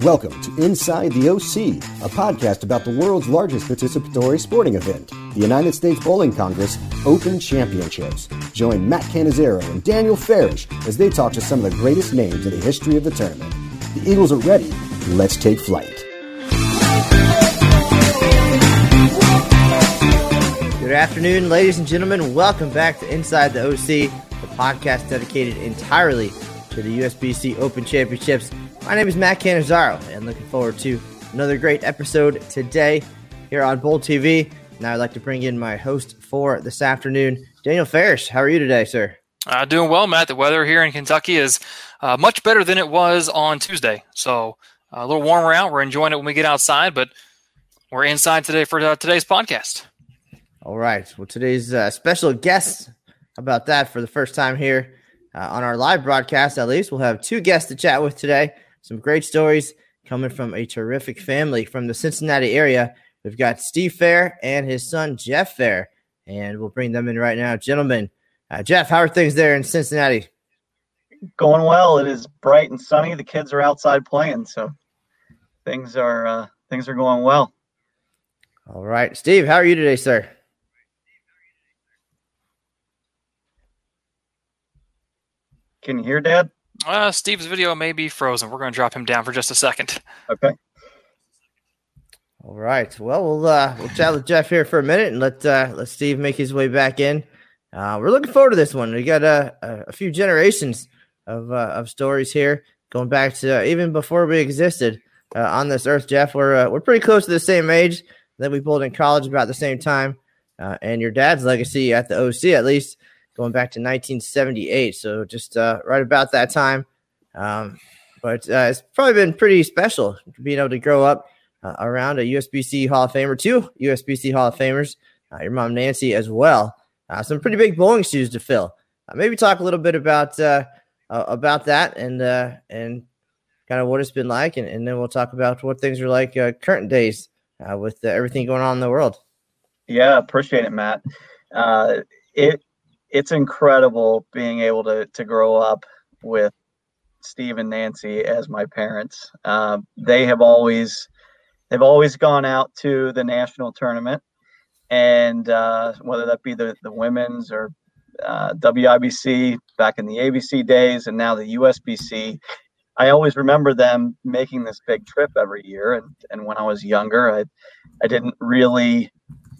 Welcome to Inside the OC, a podcast about the world's largest participatory sporting event, the United States Bowling Congress Open Championships. Join Matt Cannizzaro and Daniel Farish as they talk to some of the greatest names in the history of the tournament. The Eagles are ready. Let's take flight. Good afternoon, ladies and gentlemen. Welcome back to Inside the OC, the podcast dedicated entirely to the USBC Open Championships. My name is Matt Cannizzaro, and looking forward to another great episode today here on Bowl TV. Now, I'd like to bring in my host for this afternoon, Daniel Farish. How are you today, sir? Uh, doing well, Matt. The weather here in Kentucky is uh, much better than it was on Tuesday. So uh, a little warmer out. We're enjoying it when we get outside, but we're inside today for uh, today's podcast. All right. Well, today's uh, special guest about that for the first time here uh, on our live broadcast, at least. We'll have two guests to chat with today. Some great stories coming from a terrific family from the Cincinnati area. We've got Steve Fehr and his son Jeff Fehr, and we'll bring them in right now, gentlemen. Uh, Jeff, how are things there in Cincinnati? Going well. It is bright and sunny. The kids are outside playing, so things are uh, things are going well. All right, Steve, how are you today, sir? Can you hear, Dad? Uh, Steve's video may be frozen. We're going to drop him down for just a second. Okay. All right. Well, we'll uh, we'll chat with Jeff here for a minute and let uh, let Steve make his way back in. Uh, we're looking forward to this one. We got uh, a, a few generations of uh, of stories here going back to uh, even before we existed uh, on this earth. Jeff, we're uh, we're pretty close to the same age that we pulled in college about the same time, uh, and your dad's legacy at the OC at least going back to 1978. So just uh, right about that time. Um, but uh, it's probably been pretty special being able to grow up uh, around a USBC Hall of Famer, two USBC Hall of Famers, uh, your mom Nancy as well. Uh, some pretty big bowling shoes to fill. Uh, maybe talk a little bit about about that and and kind of what it's been like, and, and, then we'll talk about what things are like current days with everything going on in the world. Yeah, appreciate it, Matt. it it's incredible being able to to grow up with Steve and Nancy as my parents. Uh, they have always they've always gone out to the national tournament, and uh, whether that be the the women's or uh, WIBC back in the ABC days, and now the USBC. I always remember them making this big trip every year, and and when I was younger, I I didn't really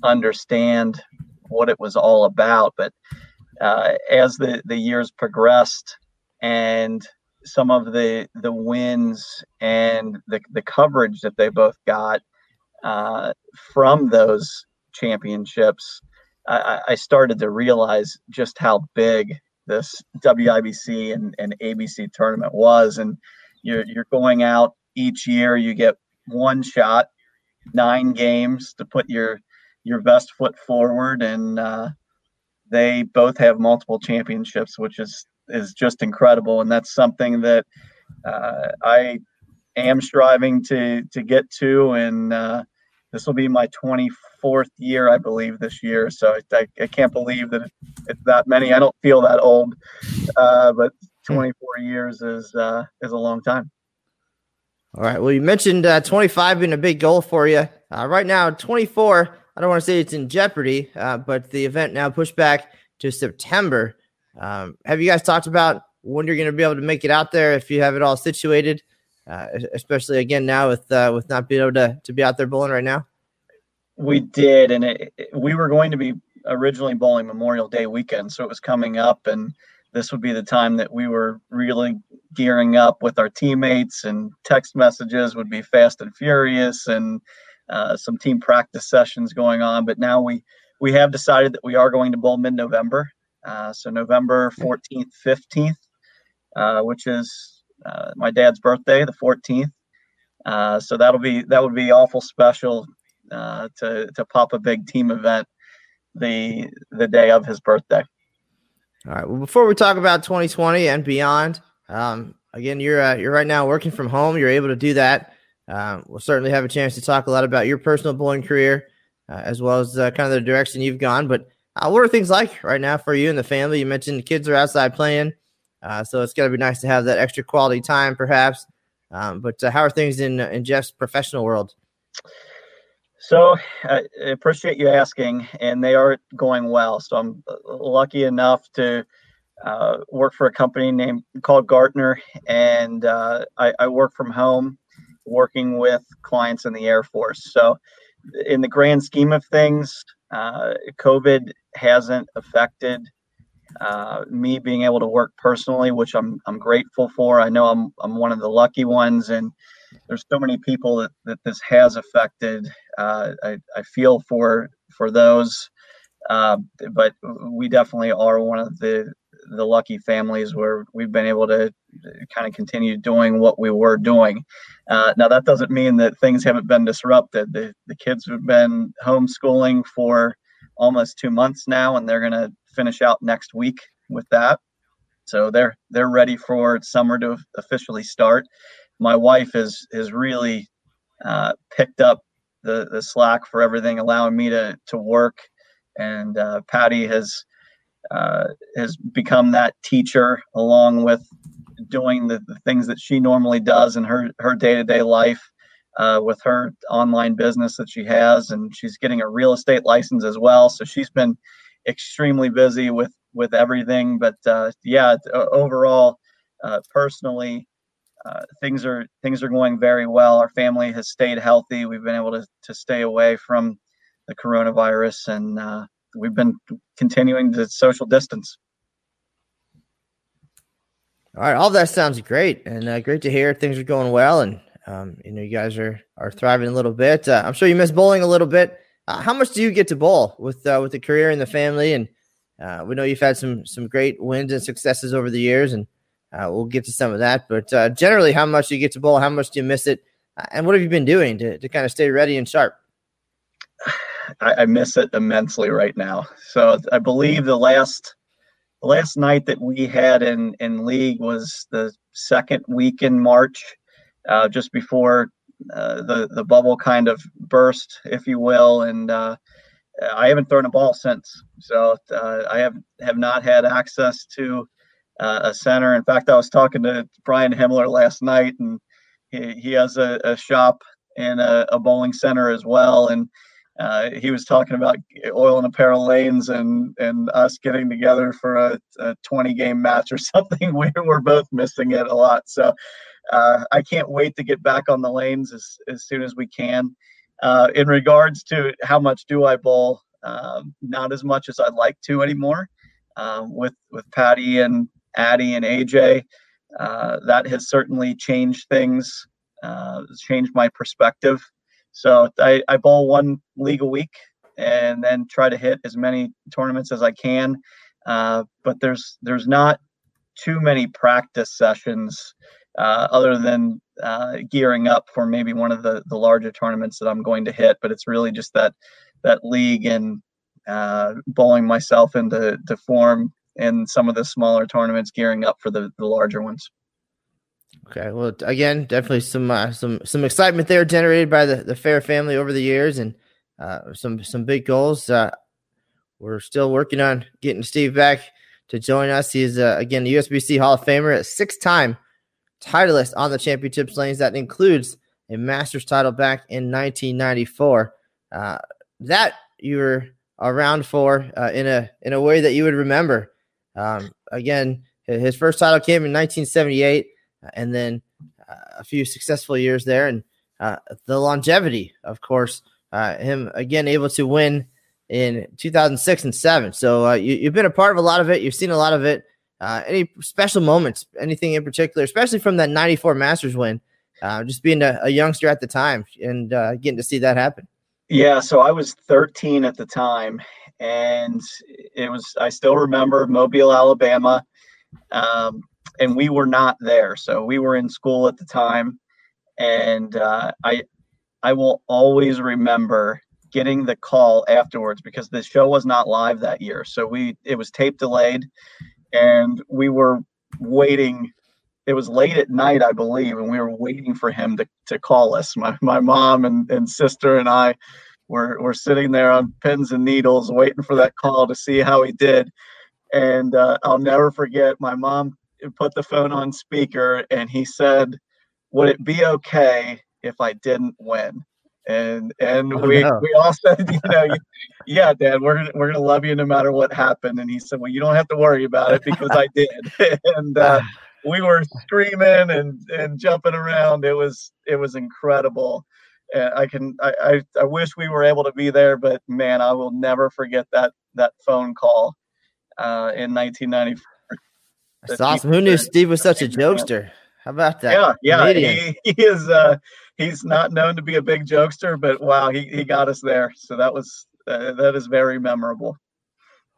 understand what it was all about, but uh, as the, the years progressed and some of the the wins and the, the coverage that they both got uh, from those championships, I, I, started to realize just how big this WIBC and, and ABC tournament was. And you're, you're going out each year, you get one shot, nine games to put your your best foot forward and uh, they both have multiple championships, which is is just incredible, and that's something that uh, I am striving to to get to, and uh, this will be my 24th year, I believe, this year. So I, I can't believe that it's that many. I don't feel that old, uh, but 24 years is uh, is a long time. All right. Well, you mentioned uh, 25 being a big goal for you. Uh, right now, 24 I don't want to say it's in jeopardy, uh, but the event now pushed back to September. Um, have you guys talked about when you're going to be able to make it out there if you have it all situated? Uh, especially again now with uh, with not being able to to be out there bowling right now. We did, and it, it, we were going to be originally bowling Memorial Day weekend, so it was coming up, and this would be the time that we were really gearing up with our teammates, and text messages would be fast and furious, and uh, some team practice sessions going on. But now we we have decided that we are going to bowl mid November, uh, so November 14th, 15th, uh, which is uh, my dad's birthday, the 14th. Uh, so that'll be that would be awful special to to pop a big team event the the day of his birthday. All right. Well, before we talk about 2020 and beyond, um, again, you're uh, you're right now working from home. You're able to do that. Um, we'll certainly have a chance to talk a lot about your personal bowling career, uh, as well as uh, kind of the direction you've gone. But uh, what are things like right now for you and the family? You mentioned the kids are outside playing. Uh, so it's going to be nice to have that extra quality time, perhaps. Um, but uh, how are things in in Jeff's professional world? So I appreciate you asking, and they are going well. So I'm lucky enough to uh, work for a company named called Gartner, and uh, I, I, work from home, working with clients in the Air Force. So, in the grand scheme of things, uh, COVID hasn't affected uh, me being able to work personally, which I'm I'm grateful for. I know I'm I'm one of the lucky ones, and there's so many people that, that this has affected. Uh, I, I feel for for those, uh, but we definitely are one of the the lucky families where we've been able to kind of continue doing what we were doing. Uh, now that doesn't mean that things haven't been disrupted. The the kids have been homeschooling for almost two months now, and they're going to finish out next week with that. So they're they're ready for summer to officially start. My wife has has really uh, picked up the the slack for everything, allowing me to to work. And uh, Patty has uh, has become that teacher along with doing the, the, things that she normally does in her her day to day life uh, with her online business that she has, and she's getting a real estate license as well. So she's been extremely busy with with everything. But uh, yeah, overall, uh, personally, uh, things are things are going very well. Our family has stayed healthy. We've been able to to stay away from the coronavirus, and uh, we've been continuing to social distance. All right, all that sounds great, and uh, great to hear things are going well, and um, you know you guys are are thriving a little bit. Uh, I'm sure you miss bowling a little bit. Uh, how much do you get to bowl with uh, with the career and the family? And uh, we know you've had some some great wins and successes over the years, and uh, we'll get to some of that. But uh, generally, how much do you get to bowl? How much do you miss it? Uh, and what have you been doing to to kind of stay ready and sharp? I, I miss it immensely right now. So I believe the last the last night that we had in in league was the second week in March, just before uh, the the bubble kind of burst, if you will, and uh, I haven't thrown a ball since. So uh, I have have not had access to uh, a center. In fact, I was talking to Brian Himmler last night, and he, he has a, a shop and a, a, bowling center as well, and. Uh, he was talking about oil and apparel lanes and and us getting together for a, a 20 game match or something. We were both missing it a lot. So uh, I can't wait to get back on the lanes as, as soon as we can. Uh, in regards to how much do I bowl, um, not as much as I'd like to anymore. Um, with with Patty and Addie and AJ, uh, that has certainly changed things, uh, changed my perspective. So I, I bowl one league a week and then try to hit as many tournaments as I can. Uh, but there's there's not too many practice sessions uh, other than uh, gearing up for maybe one of the the larger tournaments that I'm going to hit. But it's really just that that league and uh, bowling myself into to form in some of the smaller tournaments, gearing up for the the larger ones. Okay, well, again, definitely some uh, some some excitement there generated by the the Fehr family over the years, and uh, some some big goals. Uh, we're still working on getting Steve back to join us. He's uh, again the USBC Hall of Famer, a six time titleist on the championships lanes. That includes a Masters title back in 1994. Uh, that you were around for uh, in a in a way that you would remember. Um, again, his first title came in 1978, and then uh, a few successful years there, and uh, the longevity, of course, uh, him again able to win in 2006 and seven. So uh, you, you've been a part of a lot of it. You've seen a lot of it. Uh, any special moments, anything in particular, especially from that 94 Masters win, uh, just being a, a, youngster at the time and uh, getting to see that happen? Yeah, so I was 13 at the time, and it was, I still remember Mobile, Alabama, um, and we were not there. So we were in school at the time, and uh, I, I will always remember getting the call afterwards because the show was not live that year. So we, it was tape delayed and we were waiting. It was late at night, I believe, and we were waiting for him to, to call us. My, my mom and, and sister and I were, were sitting there on pins and needles waiting for that call to see how he did. And uh, I'll never forget my mom put the phone on speaker and he said, "Would it be okay if I didn't win?" And and Oh, we no. we all said, you know, yeah, Dad, we're gonna we're gonna love you no matter what happened. And he said, well, you don't have to worry about it because I did. and uh, we were screaming and and jumping around. It was it was incredible. And I can I, I I wish we were able to be there, but man, I will never forget that that phone call uh, in 1994. That's awesome. Who knew Steve was such a jokester? How about that? Yeah, yeah, he, he is. Uh, he's not known to be a big jokester, but wow, he, he got us there. So that was uh, that is very memorable.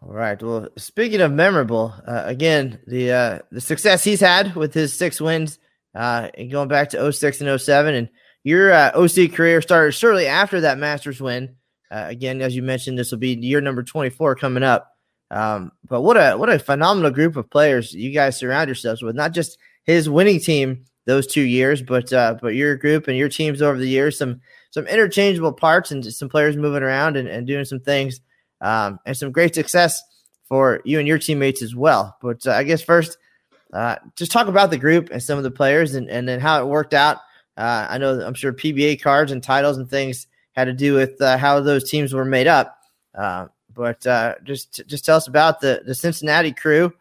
All right. Well, speaking of memorable, uh, again, the uh, the success he's had with his six wins, uh, and going back to 06 and 07, and your uh, OC career started shortly after that Masters win. Uh, again, as you mentioned, this will be year number 24 coming up. Um, but what a what a phenomenal group of players you guys surround yourselves with. Not just his winning team those two years, but uh, but your group and your teams over the years. Some some interchangeable parts and some players moving around and, and doing some things um, and some great success for you and your teammates as well. But uh, I guess first, uh, just talk about the group and some of the players and, and then how it worked out. Uh, I know I'm sure PBA cards and titles and things had to do with uh, how those teams were made up. But uh, just just tell us about the the Cincinnati crew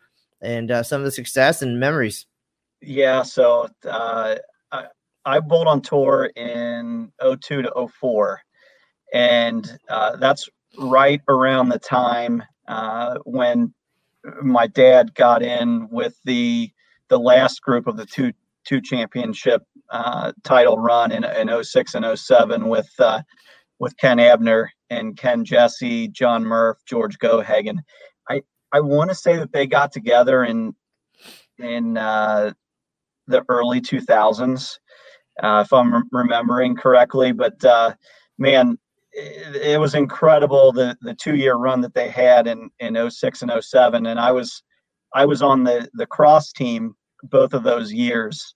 and uh, some of the success and memories. Yeah, so uh, I, I bowled on tour in 02 to 04, and uh, that's right around the time uh, when my dad got in with the the last group of the two two championship uh, title run in, in 06 and 07 with uh, with Ken Abner and Ken Jesse, John Murph, George Gohagen. I I want to say that they got together in in uh, the early 2000s, uh, if I'm rem- remembering correctly. But uh, man, it, it was incredible the the two year run that they had in in 06 and 07, and I was I was on the the cross team both of those years,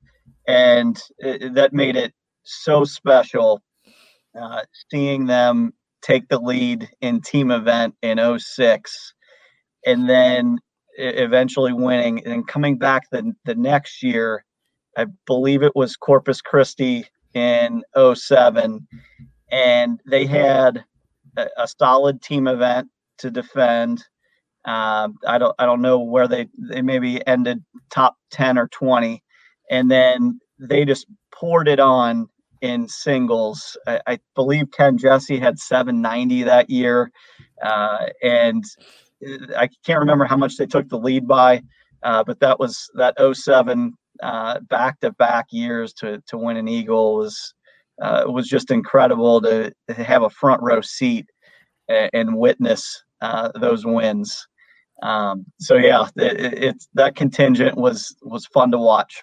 and it, that made it so special uh, seeing them take the lead in team event in 06 and then eventually winning and coming back the, the next year i believe it was corpus christi in 07 and they had a, a solid team event to defend. Um, I don't I don't know where they they maybe ended top 10 or 20 and then they just poured it on in singles. I, I believe Ken Jesse had 790 that year, uh, and I can't remember how much they took the lead by, uh, but that was that 07 back to back years to to win an eagle was uh, was just incredible to, to have a front row seat and, and witness uh, those wins. Um, so yeah, it, it's that contingent was was fun to watch.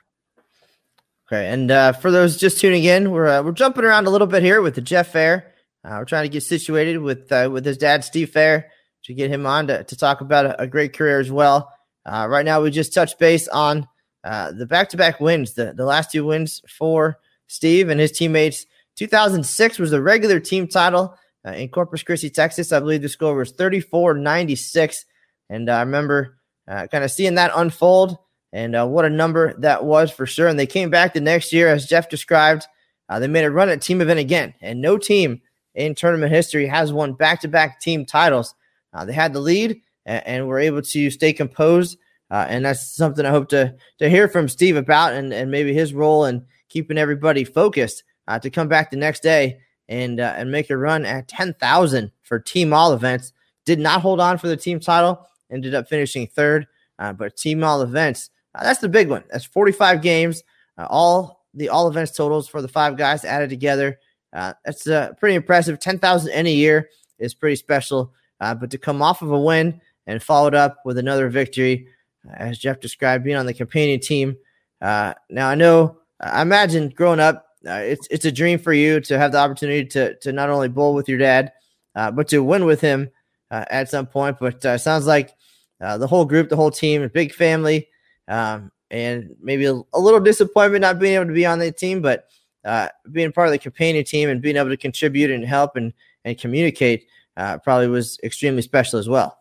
Okay, and uh, for those just tuning in, we're uh, we're jumping around a little bit here with the Jeff Fehr. Uh, we're trying to get situated with uh, with his dad, Steve Fehr, to get him on to, to talk about a, a great career as well. Uh, right now, we just touched base on uh, the back to back wins, the the last two wins for Steve and his teammates. 2006 was the regular team title in Corpus Christi, Texas. I believe the score was 34 96. And I remember kind of seeing that unfold and uh, what a number that was for sure. And they came back the next year, as Jeff described. Uh, they made a run at team event again, and no team in tournament history has won back to back team titles. Uh, they had the lead and, and were able to stay composed. Uh, and that's something I hope to to hear from Steve about, and, and maybe his role in keeping everybody focused uh, to come back the next day and uh, and make a run at ten thousand for team all events. Did not hold on for the team title, ended up finishing third, but team all events uh, that's the big one. That's 45 games, uh, all the all events totals for the five guys added together. Uh, that's uh, pretty impressive. 10,000 in a year is pretty special. Uh, but to come off of a win and follow it up with another victory, uh, as Jeff described, being on the companion team. Uh, now I know, I imagine growing up, it's it's a dream for you to have the opportunity to to not only bowl with your dad, but to win with him at some point. But sounds like the whole group, the whole team, a big family, um, and maybe a, a, little disappointment not being able to be on the team, but uh, being part of the companion team and being able to contribute and help and and communicate uh, probably was extremely special as well.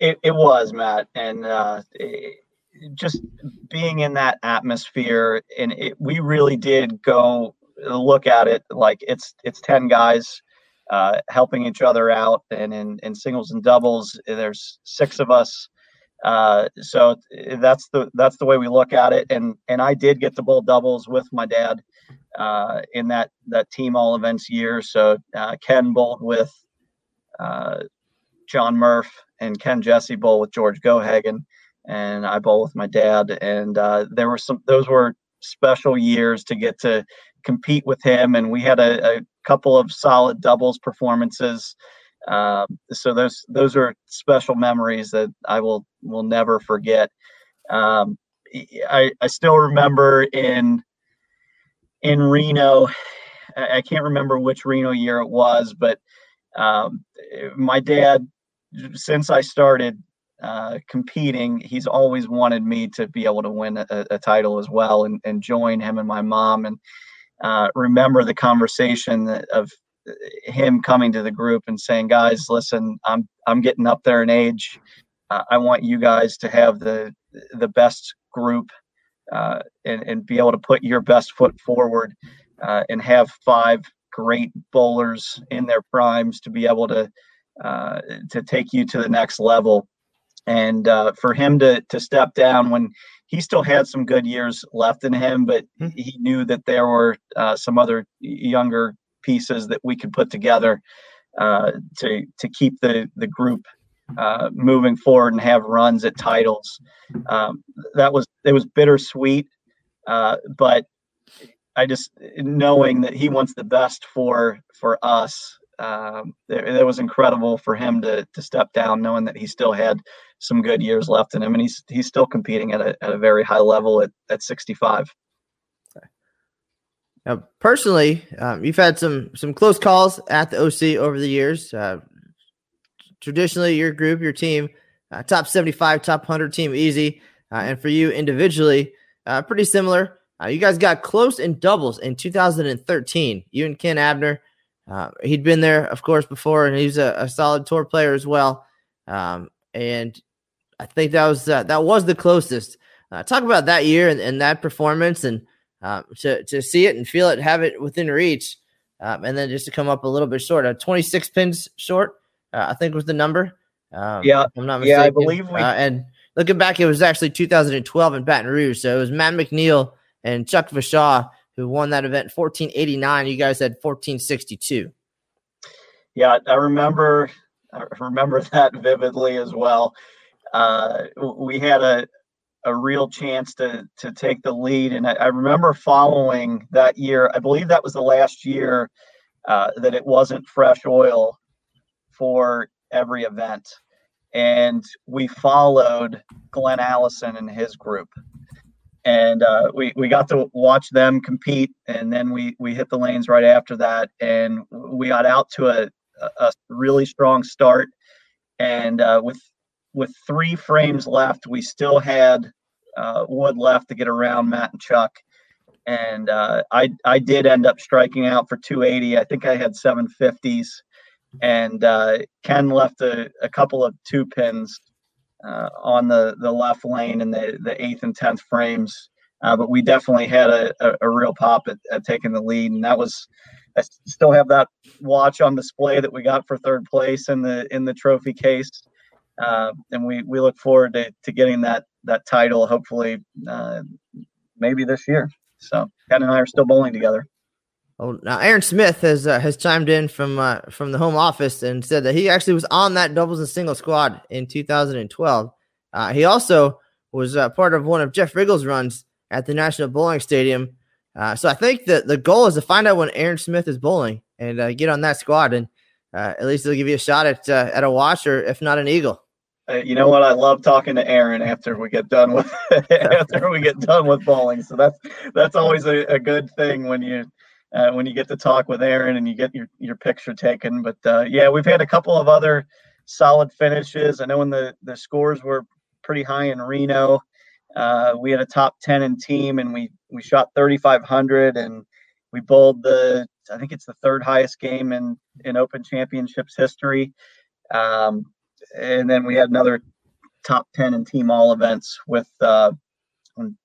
It, it was Matt, and uh, it, just being in that atmosphere, and it, we really did go look at it like it's it's ten guys uh, helping each other out, and in, in singles and doubles, there's six of us. Uh, so that's the that's the way we look at it, and and I did get to bowl doubles with my dad uh, in that that team all events year. So uh, Ken bowled with uh, John Murph and Ken Jesse bowl with George Gohagen, and I bowl with my dad. And uh, there were some; those were special years to get to compete with him. And we had a, a couple of solid doubles performances. Um, so those those are special memories that I will will never forget. Um, I, I still remember in in Reno. I can't remember which Reno year it was, but um, my dad, since I started uh, competing, he's always wanted me to be able to win a, a title as well and, and, join him and my mom. And uh, remember the conversation of him coming to the group and saying, "Guys, listen, I'm I'm getting up there in age. Uh, I want you guys to have the the best group uh, and, and be able to put your best foot forward uh, and have five great bowlers in their primes to be able to uh, to take you to the next level. And uh, for him to to step down when he still had some good years left in him, but hmm. he knew that there were uh, some other younger pieces that we could put together uh, to to keep the the group uh, moving forward and have runs at titles. Um, that was it was bittersweet, uh, but I just knowing that he wants the best for for us. Um, it, it, was incredible for him to to step down, knowing that he still had some good years left in him, and he's he's still competing at a at a very high level at at 65. Now, personally, um, you've had some some close calls at the OC over the years. Uh, traditionally your group, your team, uh, top 75, top 100 team easy. Uh, and for you individually, uh, pretty similar. Uh, you guys got close in doubles in 2013. You and Ken Abner. Uh, he'd been there, of course, before, and he's a, a solid tour player as well. Um, and I think that was that was the closest. talk about that year and, and that performance, and to to see it and feel it, have it within reach, um, and then just to come up a little bit short, uh, 26 pins short uh, I think was the number. Um, yeah, I'm not mistaken. Yeah, I believe we. Uh, and looking back, it was actually 2012 in Baton Rouge. So it was Matt McNeil and Chuck Vashaw who won that event 1489. You guys had 1462. Yeah, I remember. I remember that vividly as well. Uh, we had a a real chance to to take the lead, and I, I remember following that year. I believe that was the last year uh, that it wasn't fresh oil for every event. And we followed Glenn Allison and his group. And uh, we, we got to watch them compete. And then we, we hit the lanes right after that. And we got out to a, a really strong start. And uh, with, with three frames left, we still had uh, wood left to get around Matt and Chuck and uh, I I did end up striking out for 280. I think I had 750s, and uh, Ken left a, a, couple of two pins uh, on the, the left lane in the, the eighth and tenth frames. Uh, but we definitely had a, a, a real pop at, at, taking the lead, and that was. I still have that watch on display that we got for third place in the in the trophy case, uh, and we, we look forward to, to getting that that title hopefully uh, maybe this year. So Ken and I are still bowling together. Oh, now Aaron Smith has uh, has chimed in from uh, from the home office and said that he actually was on that doubles and single squad in 2012. Uh, he also was uh, part of one of Jeff Riggle's runs at the National Bowling Stadium. Uh, so I think that the goal is to find out when Aaron Smith is bowling and uh, get on that squad, and at least they'll give you a shot at at a watch or if not an eagle. You know what? I love talking to Aaron after we get done with after we get done with bowling. So that's that's always a, a good thing when you uh, when you get to talk with Aaron and you get your, your picture taken. But uh, yeah, we've had a couple of other solid finishes. I know when the, the scores were pretty high in Reno, uh, we had a top 10 in team and we, we shot 3,500 and we bowled the, I think it's the third highest game in, in Open Championships history. Um, and then we had another top 10 in team all events with uh,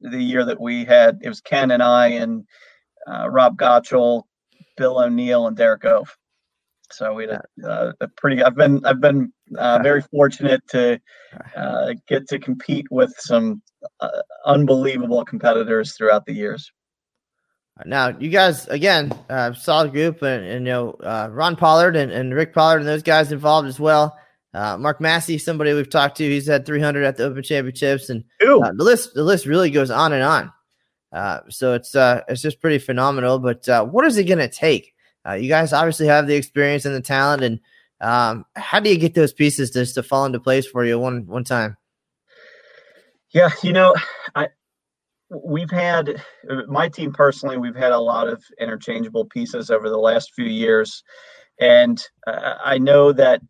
the year that we had. It was Ken and I and uh, Rob Gottschall, Bill O'Neill, and Derek Ove. So we had a, uh, a, pretty. I've been I've been uh, very fortunate to uh, get to compete with some uh, unbelievable competitors throughout the years. Now, you guys again, uh, solid group, and, and you know uh, Ron Pollard and, and Rick Pollard and those guys involved as well. Uh, Mark Massey, somebody we've talked to, he's had 300 at the Open Championships, and uh, the list the list really goes on and on. Uh, so it's uh, it's just pretty phenomenal. But what is it going to take? you guys obviously have the experience and the talent, and um, how do you get those pieces just to fall into place for you one one time? Yeah, you know, I we've had my team personally we've had a lot of interchangeable pieces over the last few years and uh, i know that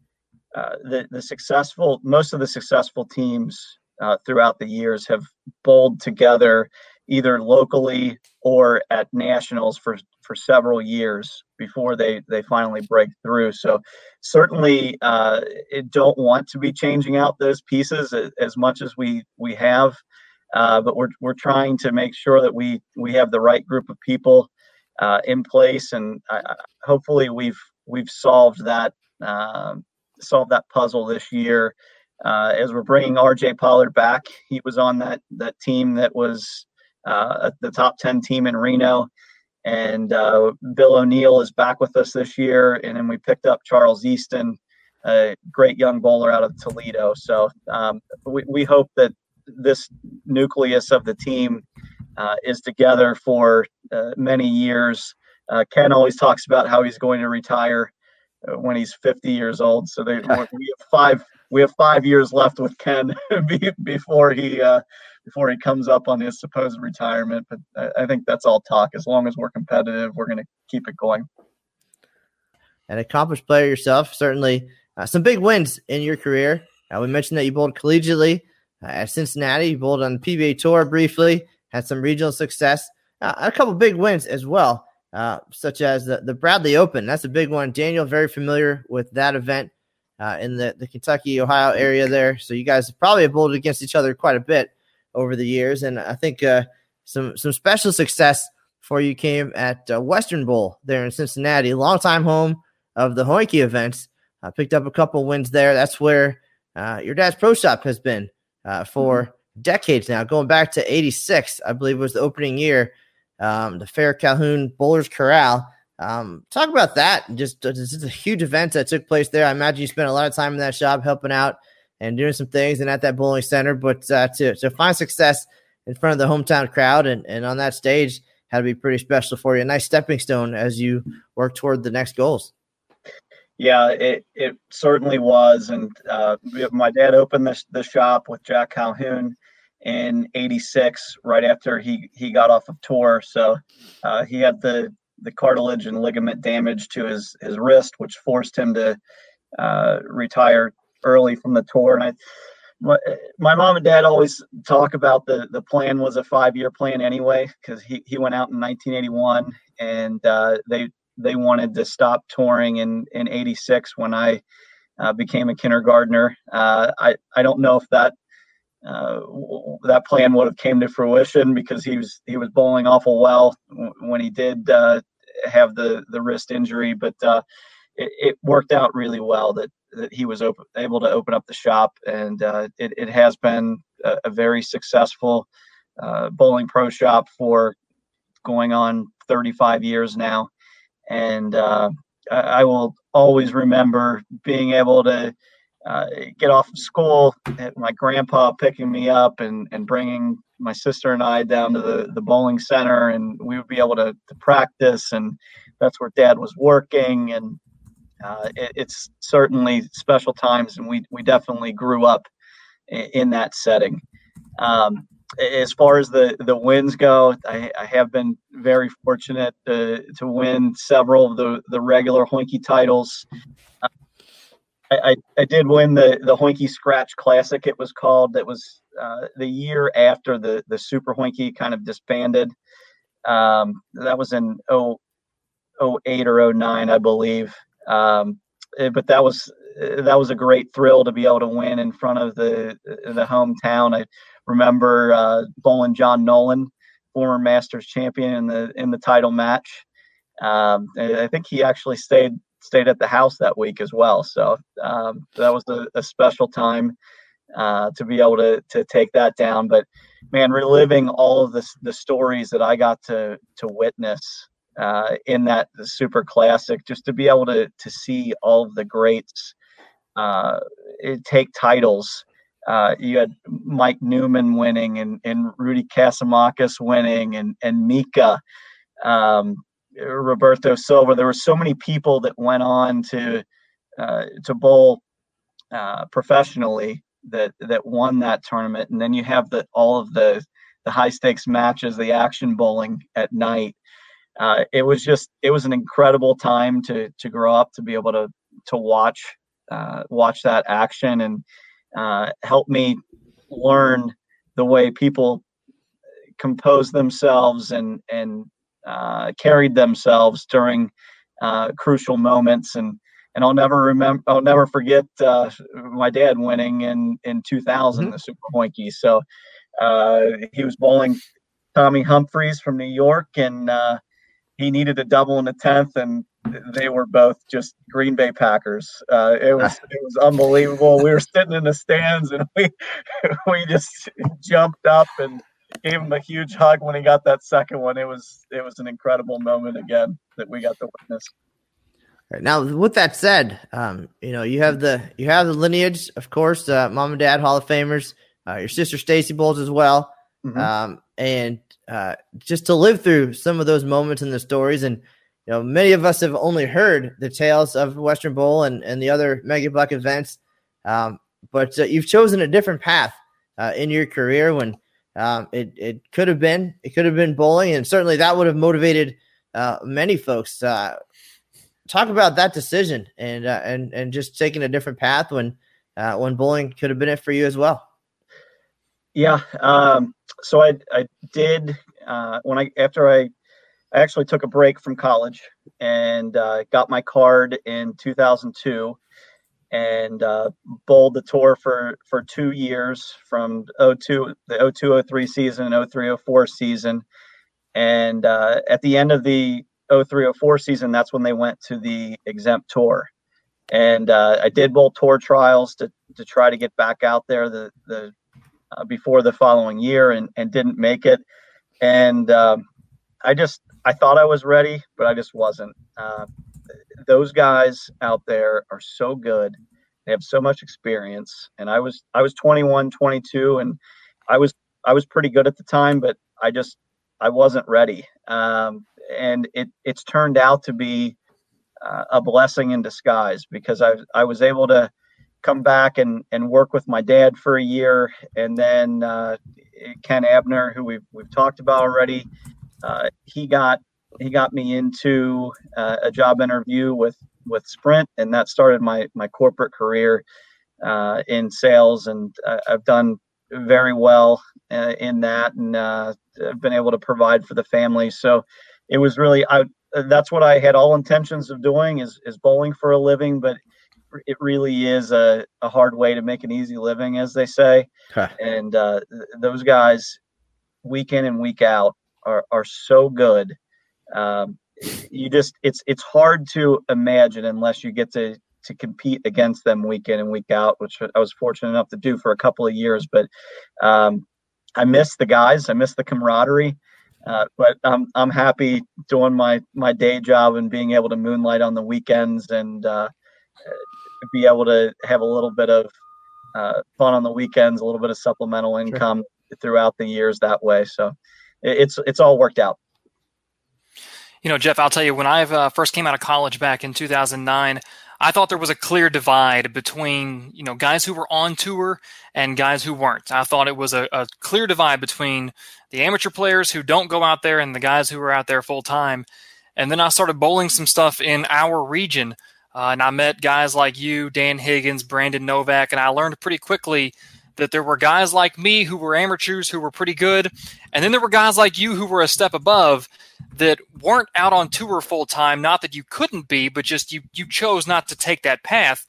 uh, the, the successful most of the successful teams uh, throughout the years have bowled together either locally or at nationals for for several years before they they finally break through. So certainly uh, don't want to be changing out those pieces as, as much as we we have uh, but we're we're trying to make sure that we we have the right group of people uh, in place, and hopefully we've we've solved that uh, solved that puzzle this year. Uh, as we're bringing R.J. Pollard back, he was on that that team that was uh, the top ten team in Reno, and Bill O'Neill is back with us this year, and then we picked up Charles Easton a great young bowler out of Toledo. So um, we, we hope that this nucleus of the team uh, is together for uh, many years. Uh, Ken always talks about how he's going to retire uh, when he's 50 years old. So they, we have five we have five years left with Ken before he uh, before he comes up on his supposed retirement. But I, I think that's all talk. As long as we're competitive, we're going to keep it going. An accomplished player yourself, certainly uh, some big wins in your career. we mentioned that you bowled collegiately uh, at Cincinnati. He bowled on the PBA Tour briefly, had some regional success, uh, a couple big wins as well, uh, such as the, the Bradley Open. That's a big one. Daniel, very familiar with that event uh, in the, the Kentucky, Ohio area there. So you guys probably have bowled against each other quite a bit over the years. And I think uh, some, some special success for you came at uh, Western Bowl there in Cincinnati, longtime home of the Hoinke events. I picked up a couple wins there. That's where your dad's pro shop has been uh, for mm-hmm. decades now, going back to 86, I believe was the opening year. Um, the Fehr Calhoun Bowlers Corral. Um, talk about that. Just uh, this is a huge event that took place there. I imagine you spent a lot of time in that shop helping out and doing some things and at that bowling center. But uh, to, to find success in front of the hometown crowd and, and on that stage had to be pretty special for you. A nice stepping stone as you work toward the next goals. Yeah, it, it certainly was. And uh, my dad opened this the shop with Jack Calhoun in 86, right after he, he got off of tour. So uh, he had the, the cartilage and ligament damage to his, his wrist, which forced him to uh, retire early from the tour. And I, my, my mom and dad always talk about the, the plan was a five year plan anyway, because he, he went out in 1981 and uh, they they wanted to stop touring in in 86 when I uh, became a kindergartner. Uh, I I don't know if that uh, that plan would have came to fruition because he was he was bowling awful well when he did uh, have the the wrist injury, but uh, it, it, worked out really well that that he was able to open up the shop, and uh, it it has been a, a very successful bowling pro shop for going on 35 years now. And uh, I, I, will always remember being able to uh, get off of school, my grandpa picking me up and, and bringing my sister and I down to the, the bowling center, and we would be able to, to practice, and that's where Dad was working, and uh, it, it's certainly special times, and we we definitely grew up in, in that setting. Um, as far as the the wins go, I, I have been very fortunate to, to win several of the the regular Hoinke titles. I, I, did win the the Hoinke Scratch Classic. It was called. That was uh, the year after the the Super Hoinke kind of disbanded. Um, that was in 0, 08 or 09, I believe. Um, eh, but that was that was a great thrill to be able to win in front of the the hometown. I remember uh, bowling John Nolan, former Masters champion in the in the title match. Um, I think he actually stayed stayed at the house that week as well. So um, that was a, a special time uh, to be able to to take that down. But man, reliving all of the the stories that I got to to witness uh, in that super classic, just to be able to to see all of the greats uh, take titles. Uh, you had Mike Newman winning and, and Rudy Kasimakis winning and and Mika, um, Roberto Silva. There were so many people that went on to uh, to bowl uh, professionally that that won that tournament, and then you have the all of the the high stakes matches, the action bowling at night. Uh, it was just it was an incredible time to to grow up to be able to to watch uh, watch that action and uh, help me learn the way people compose themselves and and carried themselves during uh, crucial moments and and I'll never remember. I'll never forget uh, my dad winning in in 2000 mm-hmm. the Super Hoinke. So uh, he was bowling Tommy Humphreys from New York, and uh, he needed a double in the tenth, and they were both just Green Bay Packers. Uh, it was it was unbelievable. We were sitting in the stands, and we we just jumped up and gave him a huge hug when he got that second one. It was it was an incredible moment again that we got to witness. Now, with that said, um, you know you have the you have the lineage, of course, uh, mom and dad Hall of Famers. Uh, your sister Stacy Bowles as well, mm-hmm. um, and uh, just to live through some of those moments and the stories, and you know many of us have only heard the tales of Western Bowl and and the other Mega Buck events, um, but uh, you've chosen a different path uh, in your career when um, it it could have been it could have been bowling, and certainly that would have motivated uh, many folks talk about that decision and uh, and and just taking a different path when uh, when bowling could have been it for you as well. Yeah. Um, so I I did uh, when I after I I actually took a break from college and uh, got my card in 2002 and uh, bowled the tour for for two years from 02 the 02 03 season 03 04 season and uh, at the end of the 0304 season, that's when they went to the exempt tour. And uh, I did bowl tour trials to, to try to get back out there the, the uh, before the following year and, and didn't make it. And um, I just, I thought I was ready, but I just wasn't. Those guys out there are so good. They have so much experience. And I was, I was 21, 22, and I was, I was pretty good at the time, but I just, I wasn't ready. Um, and it it's turned out to be uh, a blessing in disguise because I I was able to come back and and work with my dad for a year, and then uh, Ken Abner, who we've we've talked about already, uh, he got he got me into uh, a job interview with with Sprint, and that started my my corporate career uh, in sales, and I've done very well uh, in that, and I've been able to provide for the family. So it was really I that's what I had all intentions of doing is is bowling for a living, but it really is a, a hard way to make an easy living, as they say. Huh. And uh, those guys, week in and week out, are are so good. Um, you just it's it's hard to imagine unless you get to to compete against them week in and week out, which I was fortunate enough to do for a couple of years. But um, I miss the guys. I miss the camaraderie. Uh, but I'm I'm happy doing my my day job and being able to moonlight on the weekends and uh, be able to have a little bit of uh, fun on the weekends, a little bit of supplemental income sure. throughout the years that way. So it's it's all worked out. You know, Jeff, I'll tell you when I uh, first came out of college back in 2009. I thought there was a clear divide between you know guys who were on tour and guys who weren't. I thought it was a, a clear divide between the amateur players who don't go out there and the guys who are out there full time. And then I started bowling some stuff in our region, uh, and I met guys like you, Dan Higgins, Brandon Novak, and I learned pretty quickly that there were guys like me who were amateurs who were pretty good, and then there were guys like you who were a step above that weren't out on tour full time. Not that you couldn't be, but just you you chose not to take that path.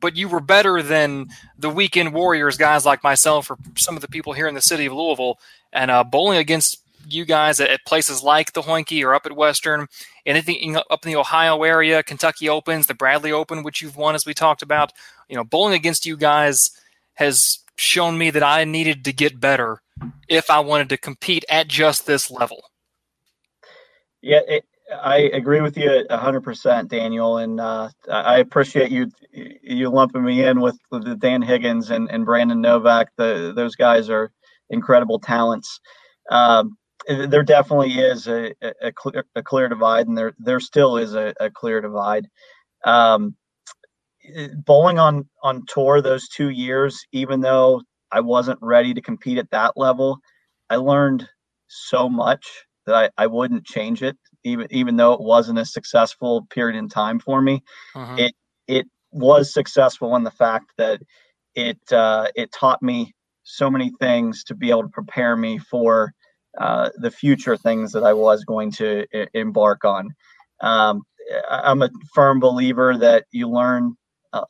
but you were better than the weekend warriors guys like myself or some of the people here in the city of Louisville. And uh, bowling against you guys at, places like the Hoinke or up at Western, anything up in the Ohio area, Kentucky Opens, the Bradley Open, which you've won as we talked about. You know, bowling against you guys has shown me that I needed to get better if I wanted to compete at just this level. Yeah, it, I agree with you hundred percent, Daniel, and uh, I appreciate you you lumping me in with the Dan Higgins and, and Brandon Novak. The, those guys are incredible talents. Um, there definitely is a, a, clear, a clear divide, and there there still is a, a clear divide. Um, bowling on on tour those two years, even though I wasn't ready to compete at that level, I learned so much that I, I wouldn't change it, even even though it wasn't a successful period in time for me. Uh-huh. It it was successful in the fact that it uh, it taught me so many things to be able to prepare me for uh, the future things that I was going to I- embark on. Um, I'm a firm believer that you learn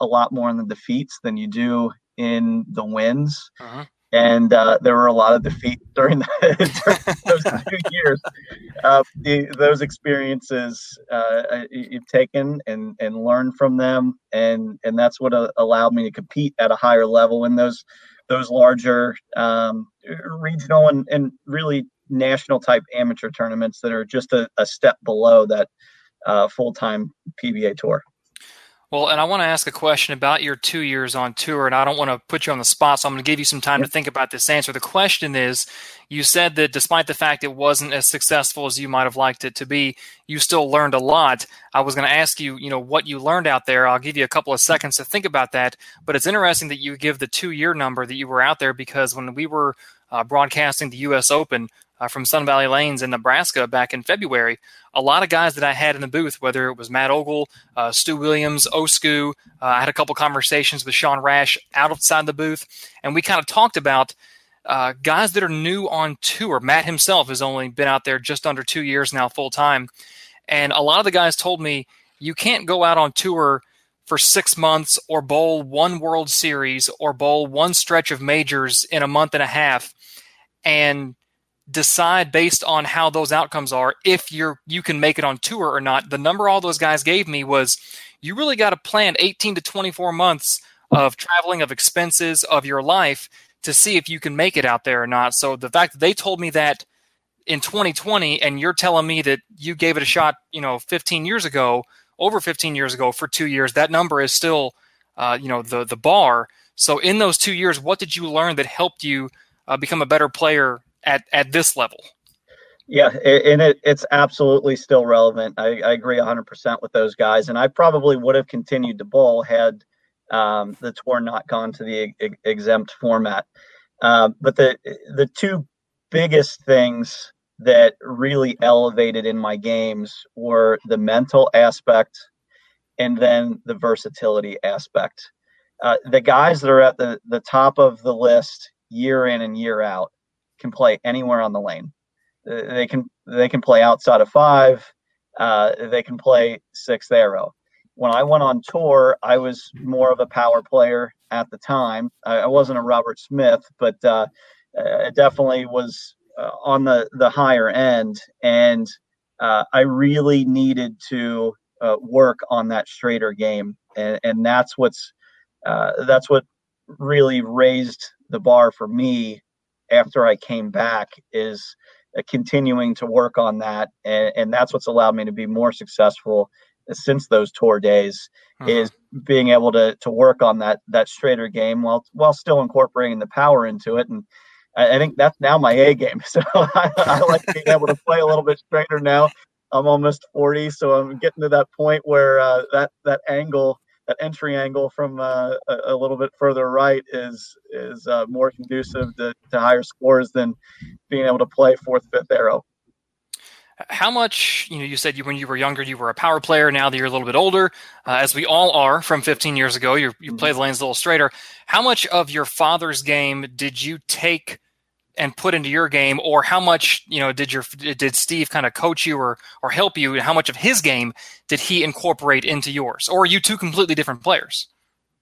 a, lot more in the defeats than you do in the wins. Uh-huh. And uh, there were a lot of defeats during, the, during those two years. Uh, the, those experiences uh, you've taken and, and learned from them, and and that's what uh, allowed me to compete at a higher level in those those larger um, regional and, and really national type amateur tournaments that are just a, a step below that uh, full time PBA tour. Well, and I want to ask a question about your two years on tour, and I don't want to put you on the spot, so I'm going to give you some time to think about this answer. The question is you said that despite the fact it wasn't as successful as you might have liked it to be, you still learned a lot. I was going to ask you, you know, what you learned out there. I'll give you a couple of seconds to think about that, but it's interesting that you give the two year number that you were out there because when we were uh, broadcasting the U.S. Open, uh, from Sun Valley Lanes in Nebraska back in February. A lot of guys that I had in the booth, whether it was Matt Ogle, uh, Stu Williams, Osku, uh, I had a couple conversations with Sean Rash outside the booth, and we kind of talked about uh, guys that are new on tour. Matt himself has only been out there just under two years now, full time, and a lot of the guys told me you can't go out on tour for six months or bowl one World Series or bowl one stretch of majors in a month and a half and decide based on how those outcomes are if you're you can make it on tour or not. The number all those guys gave me was you really got to plan 18 to 24 months of traveling of expenses of your life to see if you can make it out there or not. So the fact that they told me that in 2020 and you're telling me that you gave it a shot, you know, 15 years ago, over 15 years ago for 2 years, that number is still uh, you know, the the bar. So in those 2 years, what did you learn that helped you uh, become a better player at at this level. Yeah, and it, it's absolutely still relevant. I, I agree 100% with those guys, and I probably would have continued to bowl had um, the tour not gone to the ex- exempt format. Uh, but the the two biggest things that really elevated in my games were the mental aspect and then the versatility aspect. Uh, the guys that are at the, the top of the list year in and year out can play anywhere on the lane. Uh, they can they can play outside of five. Uh, they can play sixth arrow. When I went on tour, I was more of a power player at the time. I, I wasn't a Robert Smith, but uh, it definitely was uh, on the the higher end, and uh, I really needed to uh, work on that straighter game, and, and that's what's that's what really raised the bar for me after I came back is uh, continuing to work on that, and, and, that's what's allowed me to be more successful since those tour days. Uh-huh. Is being able to to work on that that straighter game while while still incorporating the power into it, and I, I think that's now my A game. So I, I like being able to play a little bit straighter now. I'm almost 40, so I'm getting to that point where uh, that that angle that entry angle from uh, a, a, little bit further right is is uh, more conducive to, to, higher scores than being able to play fourth, fifth arrow. How much you know? You said you when you were younger, you were a power player. Now that you're a little bit older, uh, as we all are from 15 years ago, you you play the lanes a little straighter. How much of your father's game did you take? And put into your game or how much you know did your did steve kind of coach you or or help you and how much of his game did he incorporate into yours or are you two completely different players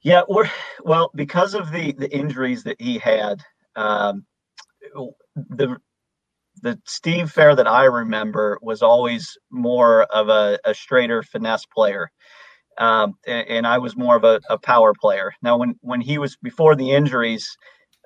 Yeah, we're well because of the the injuries that he had. Um, the the Steve Fehr that I remember was always more of a, a straighter finesse player. Um, and, and, I was more of a, a, power player. Now, when when he was before the injuries,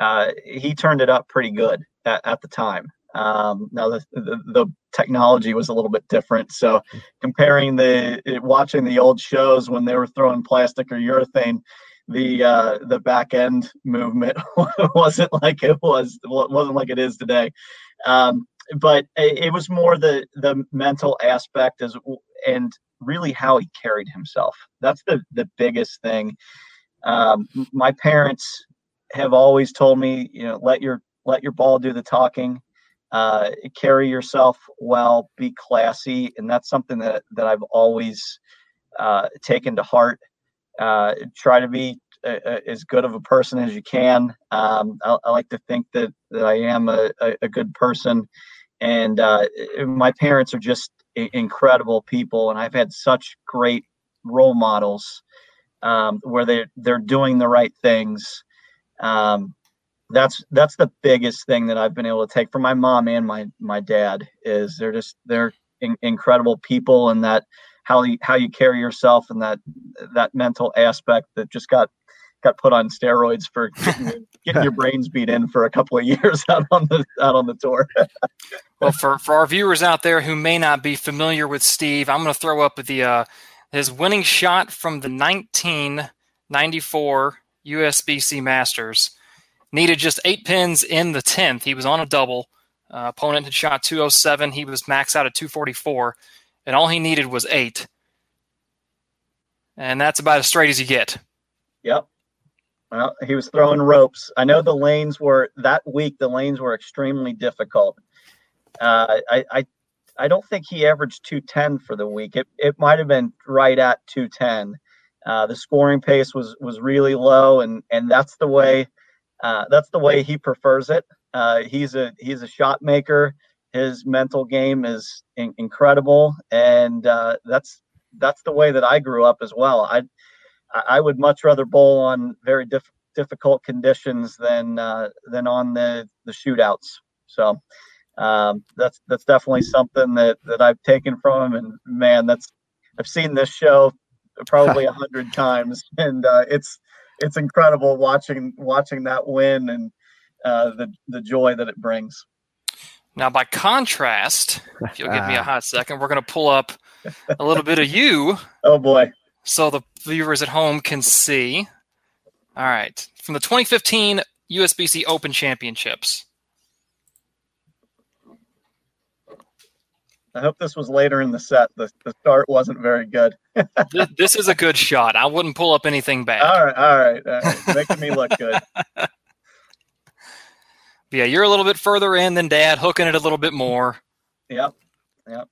uh, he turned it up pretty good at, at the time. Um, now the, the, the technology was a little bit different, so comparing the watching the old shows when they were throwing plastic or urethane, the uh, the back end movement wasn't like it was wasn't like it is today. Um, but it was more the the mental aspect as and really how he carried himself. That's the the biggest thing. Um, my parents have always told me, you know, let your let your ball do the talking. Uh, carry yourself well, be classy, and that's something that that I've always uh, taken to heart. Uh, try to be a, a, as good of a person as you can. Um, I, I, like to think that that I am a, a good person, and uh, my parents are just incredible people, and I've had such great role models um, where they they're doing the right things. Um, that's that's the biggest thing that I've been able to take from my mom and my my dad is they're just they're in, incredible people and that how you how you carry yourself and that that mental aspect that just got got put on steroids for getting, getting your brains beat in for a couple of years out on the out on the tour. well, for for our viewers out there who may not be familiar with Steve, I'm going to throw up the uh, his winning shot from the 1994 USBC Masters. Needed just eight pins in the tenth. He was on a double. Uh, opponent had shot 207. He was maxed out at 244, and all he needed was eight. And that's about as straight as you get. Yep. Well, he was throwing ropes. I know the lanes were that week. The lanes were extremely difficult. Uh, I, I, I don't think he averaged 210 for the week. It, it might have been right at 210. Uh, the scoring pace was was really low, and and that's the way uh, that's the way he prefers it. Uh, he's a he's a shot maker. His mental game is in- incredible, and uh, that's that's the way that I grew up as well. I I would much rather bowl on very diff- difficult conditions than uh, than on the the shootouts. So um, that's that's definitely something that that I've taken from him. And man, that's I've seen this show probably a hundred times, and uh, it's it's incredible watching watching that win and uh, the the joy that it brings. Now, by contrast, if you'll give me a hot second, we're going to pull up a little bit of you. Oh boy! so the viewers at home can see. All right, from the 2015 USBC Open Championships. I hope this was later in the set. The, the start wasn't very good. this, this, is a good shot. I wouldn't pull up anything bad. All right, all right, all right. making me look good. yeah, you're a little bit further in than Dad, hooking it a little bit more. Yep, yep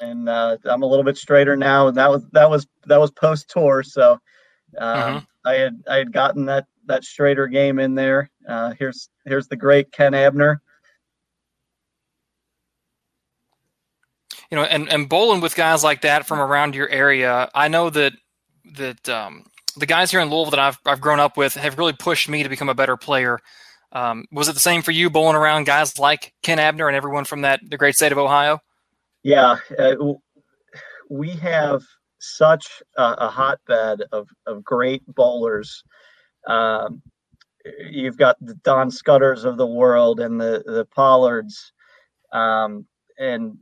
and uh, I'm a little bit straighter now. And that was that was that was post tour, so um, mm-hmm. I had I had gotten that that straighter game in there. Uh, here's here's the great Ken Abner. You know, and and bowling with guys like that from around your area, I know that that um, the guys here in Louisville that I've I've grown up with have really pushed me to become a better player. Um, was it the same for you bowling around guys like Ken Abner and everyone from that the great state of Ohio? Yeah, uh, we have such a, a, hotbed of, of great bowlers. Um, you've got the Don Scudders of the world and the the Pollards, um, and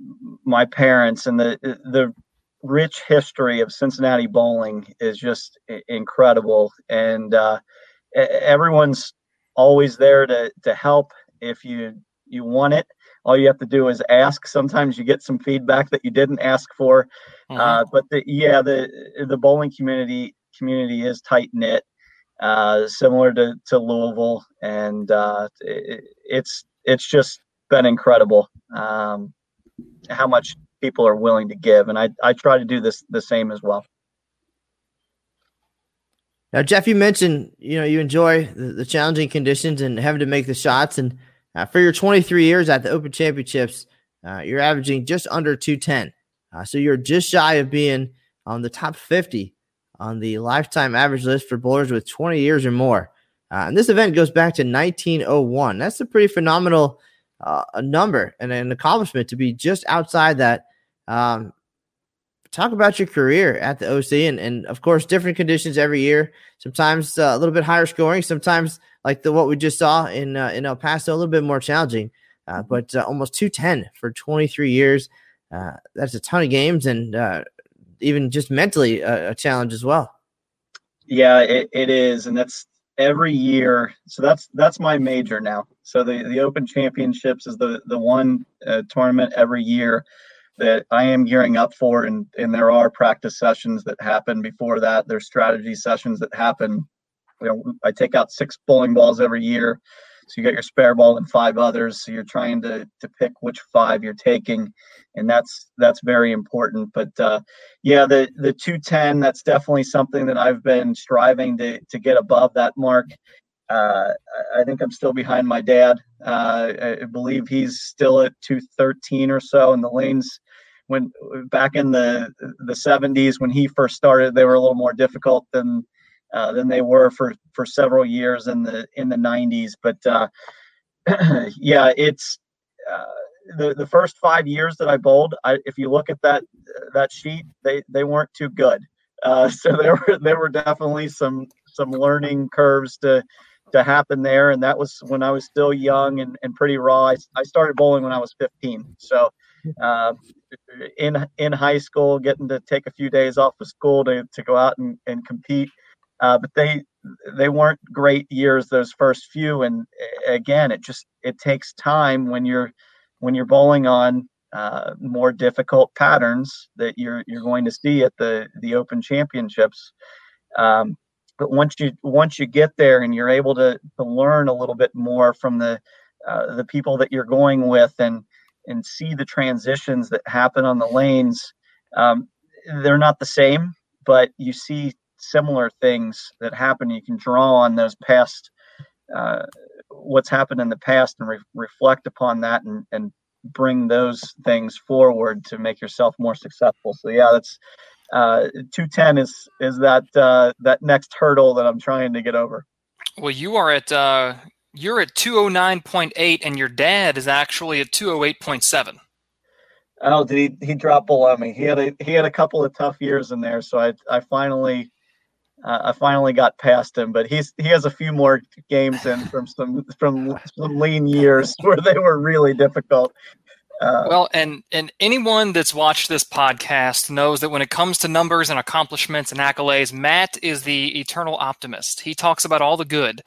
my parents, and the the rich history of Cincinnati bowling is just incredible, and uh, everyone's always there to to help if you you want it all you have to do is ask. Sometimes you get some feedback that you didn't ask for. Mm-hmm. Uh, but the, yeah, the the bowling community community is tight knit, uh, similar to, to Louisville, and uh, it, it's it's just been incredible um, how much people are willing to give, and I I try to do this the same as well. Now, Jeff, you mentioned you know you enjoy the, the challenging conditions and having to make the shots and uh, for your 23 years at the Open Championships, uh, you're averaging just under 210. Uh, so you're just shy of being on the top 50 on the lifetime average list for bowlers with 20 years or more. Uh, and this event goes back to 1901. That's a pretty phenomenal uh, number and an accomplishment to be just outside that. Um, talk about your career at the OC and, and of course, different conditions every year. Sometimes uh, a little bit higher scoring, sometimes like the what we just saw in uh, in El Paso, a little bit more challenging. Uh, mm-hmm. but uh, almost 210 for 23 years. Uh, that's a ton of games and uh, even just mentally a, a, challenge as well. Yeah, it, it is, and that's every year. So that's that's my major now. So the the Open Championships is the the one uh, tournament every year that I am gearing up for, and and there are practice sessions that happen before that. There's strategy sessions that happen. You know, I take out six bowling balls every year. So you got your spare ball and five others. So you're trying to to pick which five you're taking, and that's that's very important. But uh, yeah, the the 210 that's definitely something that I've been striving to to get above that mark. Uh, I think I'm still behind my dad. Uh, I believe he's still at 213 or so, and the lanes when back in the the 70s when he first started, they were a little more difficult than uh, than they were for for several years in the in the 90s. But uh, yeah, it's uh, the the first five years that I bowled. I, if you look at that that sheet, they they weren't too good. Uh, so there were there were definitely some some learning curves to to happen there, and that was when I was still young and, and pretty raw. I, I started bowling when I was 15, so uh, in in high school, getting to take a few days off of school to, to go out and, and compete. Uh, but they they weren't great years those first few, and again, it just it takes time when you're when you're bowling on uh, more difficult patterns that you're you're going to see at the the Open Championships. Um, but once you once you get there and you're able to, to learn a little bit more from the uh, the people that you're going with and and see the transitions that happen on the lanes, um, they're not the same, but you see similar things that happen. You can draw on those past uh, what's happened in the past and re- reflect upon that and, and bring those things forward to make yourself more successful. So yeah, that's uh, 210 is is that uh, that next hurdle that I'm trying to get over. Well, you are at uh, you're at 209.8, and your dad is actually at 208.7. Oh, did he? He dropped below me. He had a he had a couple of tough years in there, so I I finally uh, I finally got past him. But he's he has a few more games in from some from some lean years where they were really difficult. Uh, well, and and anyone that's watched this podcast knows that when it comes to numbers and accomplishments and accolades, Matt is the eternal optimist. He talks about all the good,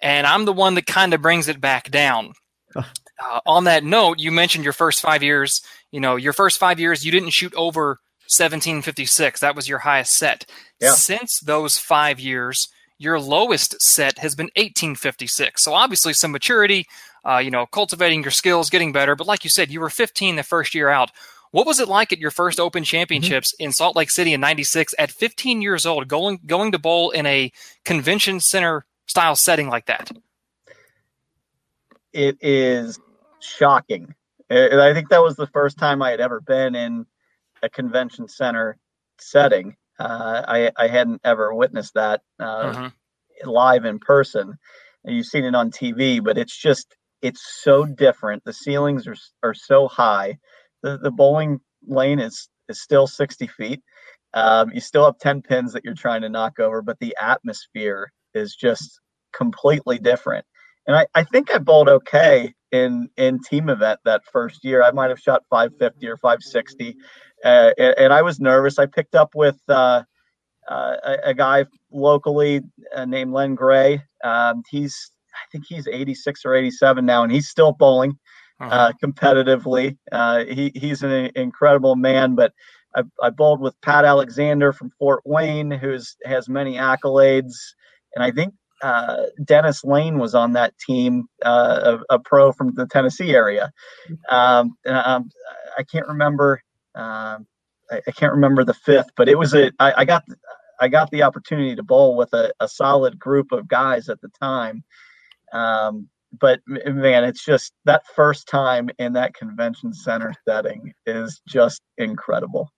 and I'm the one that kind of brings it back down. Uh, on that note, you mentioned your first five years. You know, your first five years, you didn't shoot over 1756. That was your highest set. Yeah. Since those five years, your lowest set has been 1856. So obviously, some maturity uh, you know, cultivating your skills, getting better. But like you said, you were 15 the first year out. What was it like at your first Open Championships mm-hmm. in Salt Lake City in '96 at 15 years old, going going to bowl in a convention center style setting like that? It is shocking. And I think that was the first time I had ever been in a convention center setting. Uh, I, I hadn't ever witnessed that uh, mm-hmm. live in person. You've seen it on TV, but it's just it's so different. The ceilings are are so high. The the bowling lane is is still 60 feet. Um, you still have 10 pins that you're trying to knock over, but the atmosphere is just completely different. And I, I think I bowled okay in in team event that first year. I might have shot 550 or 560, uh, and, and, I was nervous. I picked up with uh, uh, a, a, guy locally uh, named Len Gray. Um, he's I think he's 86 or 87 now, and he's still bowling uh-huh. uh, competitively. Uh, he, he's an incredible man, but I, I, bowled with Pat Alexander from Fort Wayne, who has many accolades, and I think uh, Dennis Lane was on that team, uh, a, a, pro from the Tennessee area. Um, um, I can't remember. Um, I, I, can't remember the fifth, but it was a. I, I got. I got the opportunity to bowl with a, a solid group of guys at the time, um, but man, it's just that first time in that convention center setting is just incredible.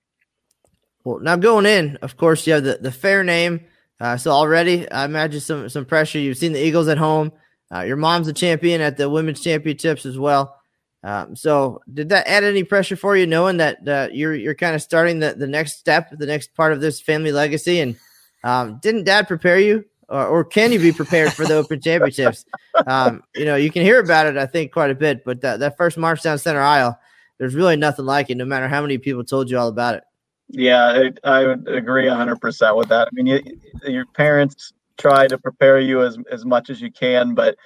Well, now going in, of course, you have the, the Fehr name. Uh, so already, I imagine some some pressure. You've seen the Eagles at home. Uh, your mom's a champion at the women's championships as well. Um, so, did that add any pressure for you, knowing that uh, you're you're kind of starting the, the next step, the next part of this family legacy? And um, didn't Dad prepare you, or, or, can you be prepared for the Open Championships? Um, you know, you can hear about it, I think, quite a bit. But that, that first march down center aisle, there's really nothing like it, no matter how many people told you all about it. Yeah, I, I would agree 100% with that. I mean, you, your parents try to prepare you as, as much as you can, but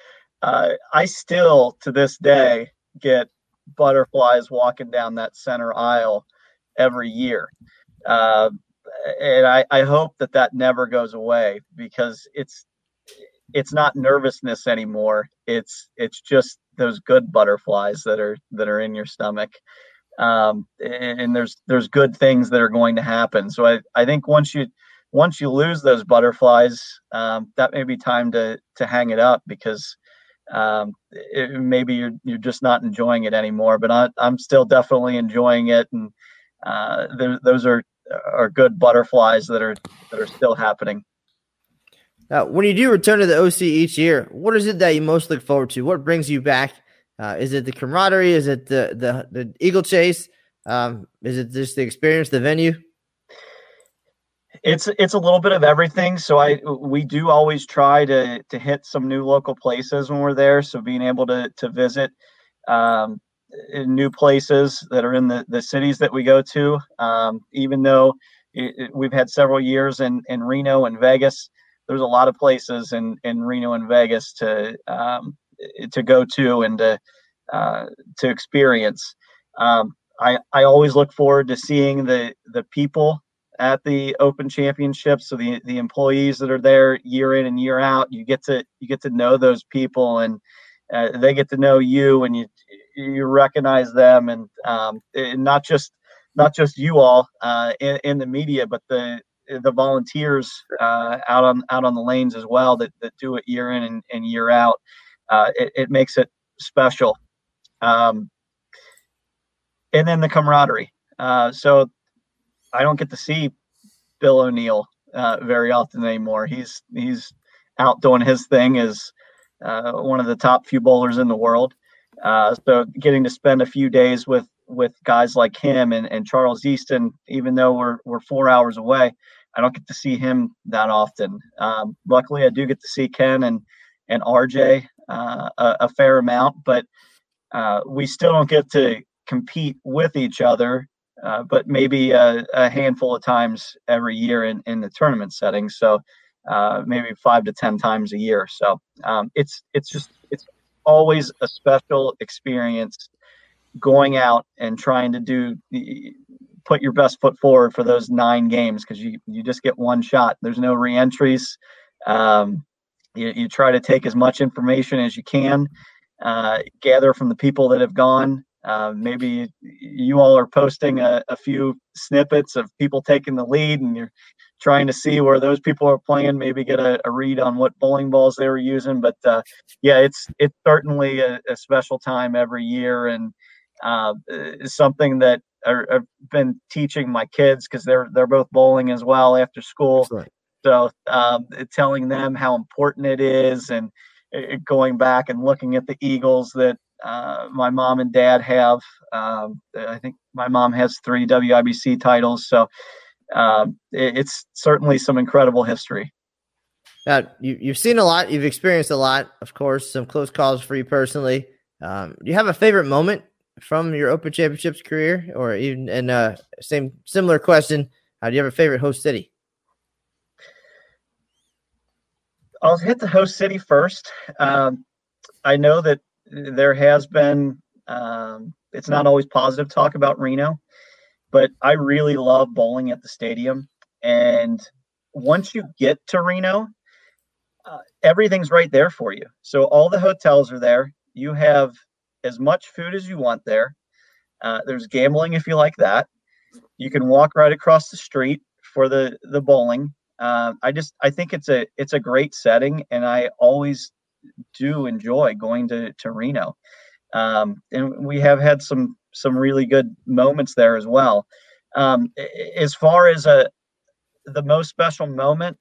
uh, I still, to this day, get butterflies walking down that center aisle every year. Uh, and I, I hope that that never goes away because it's it's not nervousness anymore. It's it's just those good butterflies that are that are in your stomach um, and there's there's good things that are going to happen. So I, I think once you once you lose those butterflies, um, that may be time to to hang it up because um, it, maybe you're you're just not enjoying it anymore. But I, I'm still definitely enjoying it, and uh, those are are good butterflies that are that are still happening. Now, when you do return to the OC each year, what is it that you most look forward to? What brings you back? Uh, is it the camaraderie? Is it the the, the eagle chase? Um, is it just the experience, the venue? It's it's a little bit of everything. So I we do always try to to hit some new local places when we're there. So being able to to visit um, new places that are in the the cities that we go to, um, even though it, it, we've had several years in in Reno and Vegas. There's a lot of places in in Reno and Vegas to um, to go to and to uh, to experience. Um, I I always look forward to seeing the the people at the Open Championships. So the the employees that are there year in and year out, you get to you get to know those people and uh, they get to know you and you you recognize them and, um, and not just not just you all uh, in, in the media, but the the volunteers uh, out on out on the lanes as well that, that do it year in and, and year out uh, it, it, makes it special. Um, and then the camaraderie. Uh, so I don't get to see Bill O'Neill uh, very often anymore. He's he's out doing his thing as uh, one of the top few bowlers in the world. Uh, so getting to spend a few days with with guys like him and, and Charles Easton, even though we're we're four hours away, I don't get to see him that often. Um, luckily, I do get to see Ken and and RJ uh, a, a, fair amount, but uh, we still don't get to compete with each other, uh, but maybe a, a, handful of times every year in, in the tournament setting. So uh, maybe five to ten times a year. So um, it's it's just it's always a special experience going out and trying to do put your best foot forward for those nine games because you you just get one shot. There's no reentries. Um, you, you try to take as much information as you can, uh, gather from the people that have gone. Uh, maybe you all are posting a, a, few snippets of people taking the lead, and you're trying to see where those people are playing. Maybe get a, a read on what bowling balls they were using. But uh, yeah, it's it's certainly a, a, special time every year, and uh, something that I've been teaching my kids because they're they're both bowling as well after school. Right. So um, telling them how important it is and uh, going back and looking at the Eagles that uh, my mom and dad have. Um, I think my mom has three WIBC titles. So um, it, it's certainly some incredible history. Now, you, you've seen a lot, you've experienced a lot, of course, some close calls for you personally. Um, do you have a favorite moment from your Open Championships career, or even in uh, same similar question? Uh, do you have a favorite host city? I'll hit the host city first. Um, I know that there has been, um, it's not always positive talk about Reno, but I really love bowling at the stadium. And once you get to Reno, uh, everything's right there for you. So all the hotels are there. You have as much food as you want there. Uh, there's gambling if you like that. You can walk right across the street for the the bowling. Uh, I just I think it's a it's a great setting, and I always do enjoy going to to Reno. Um, and we have had some some really good moments there as well. Um, as far as a the most special moment,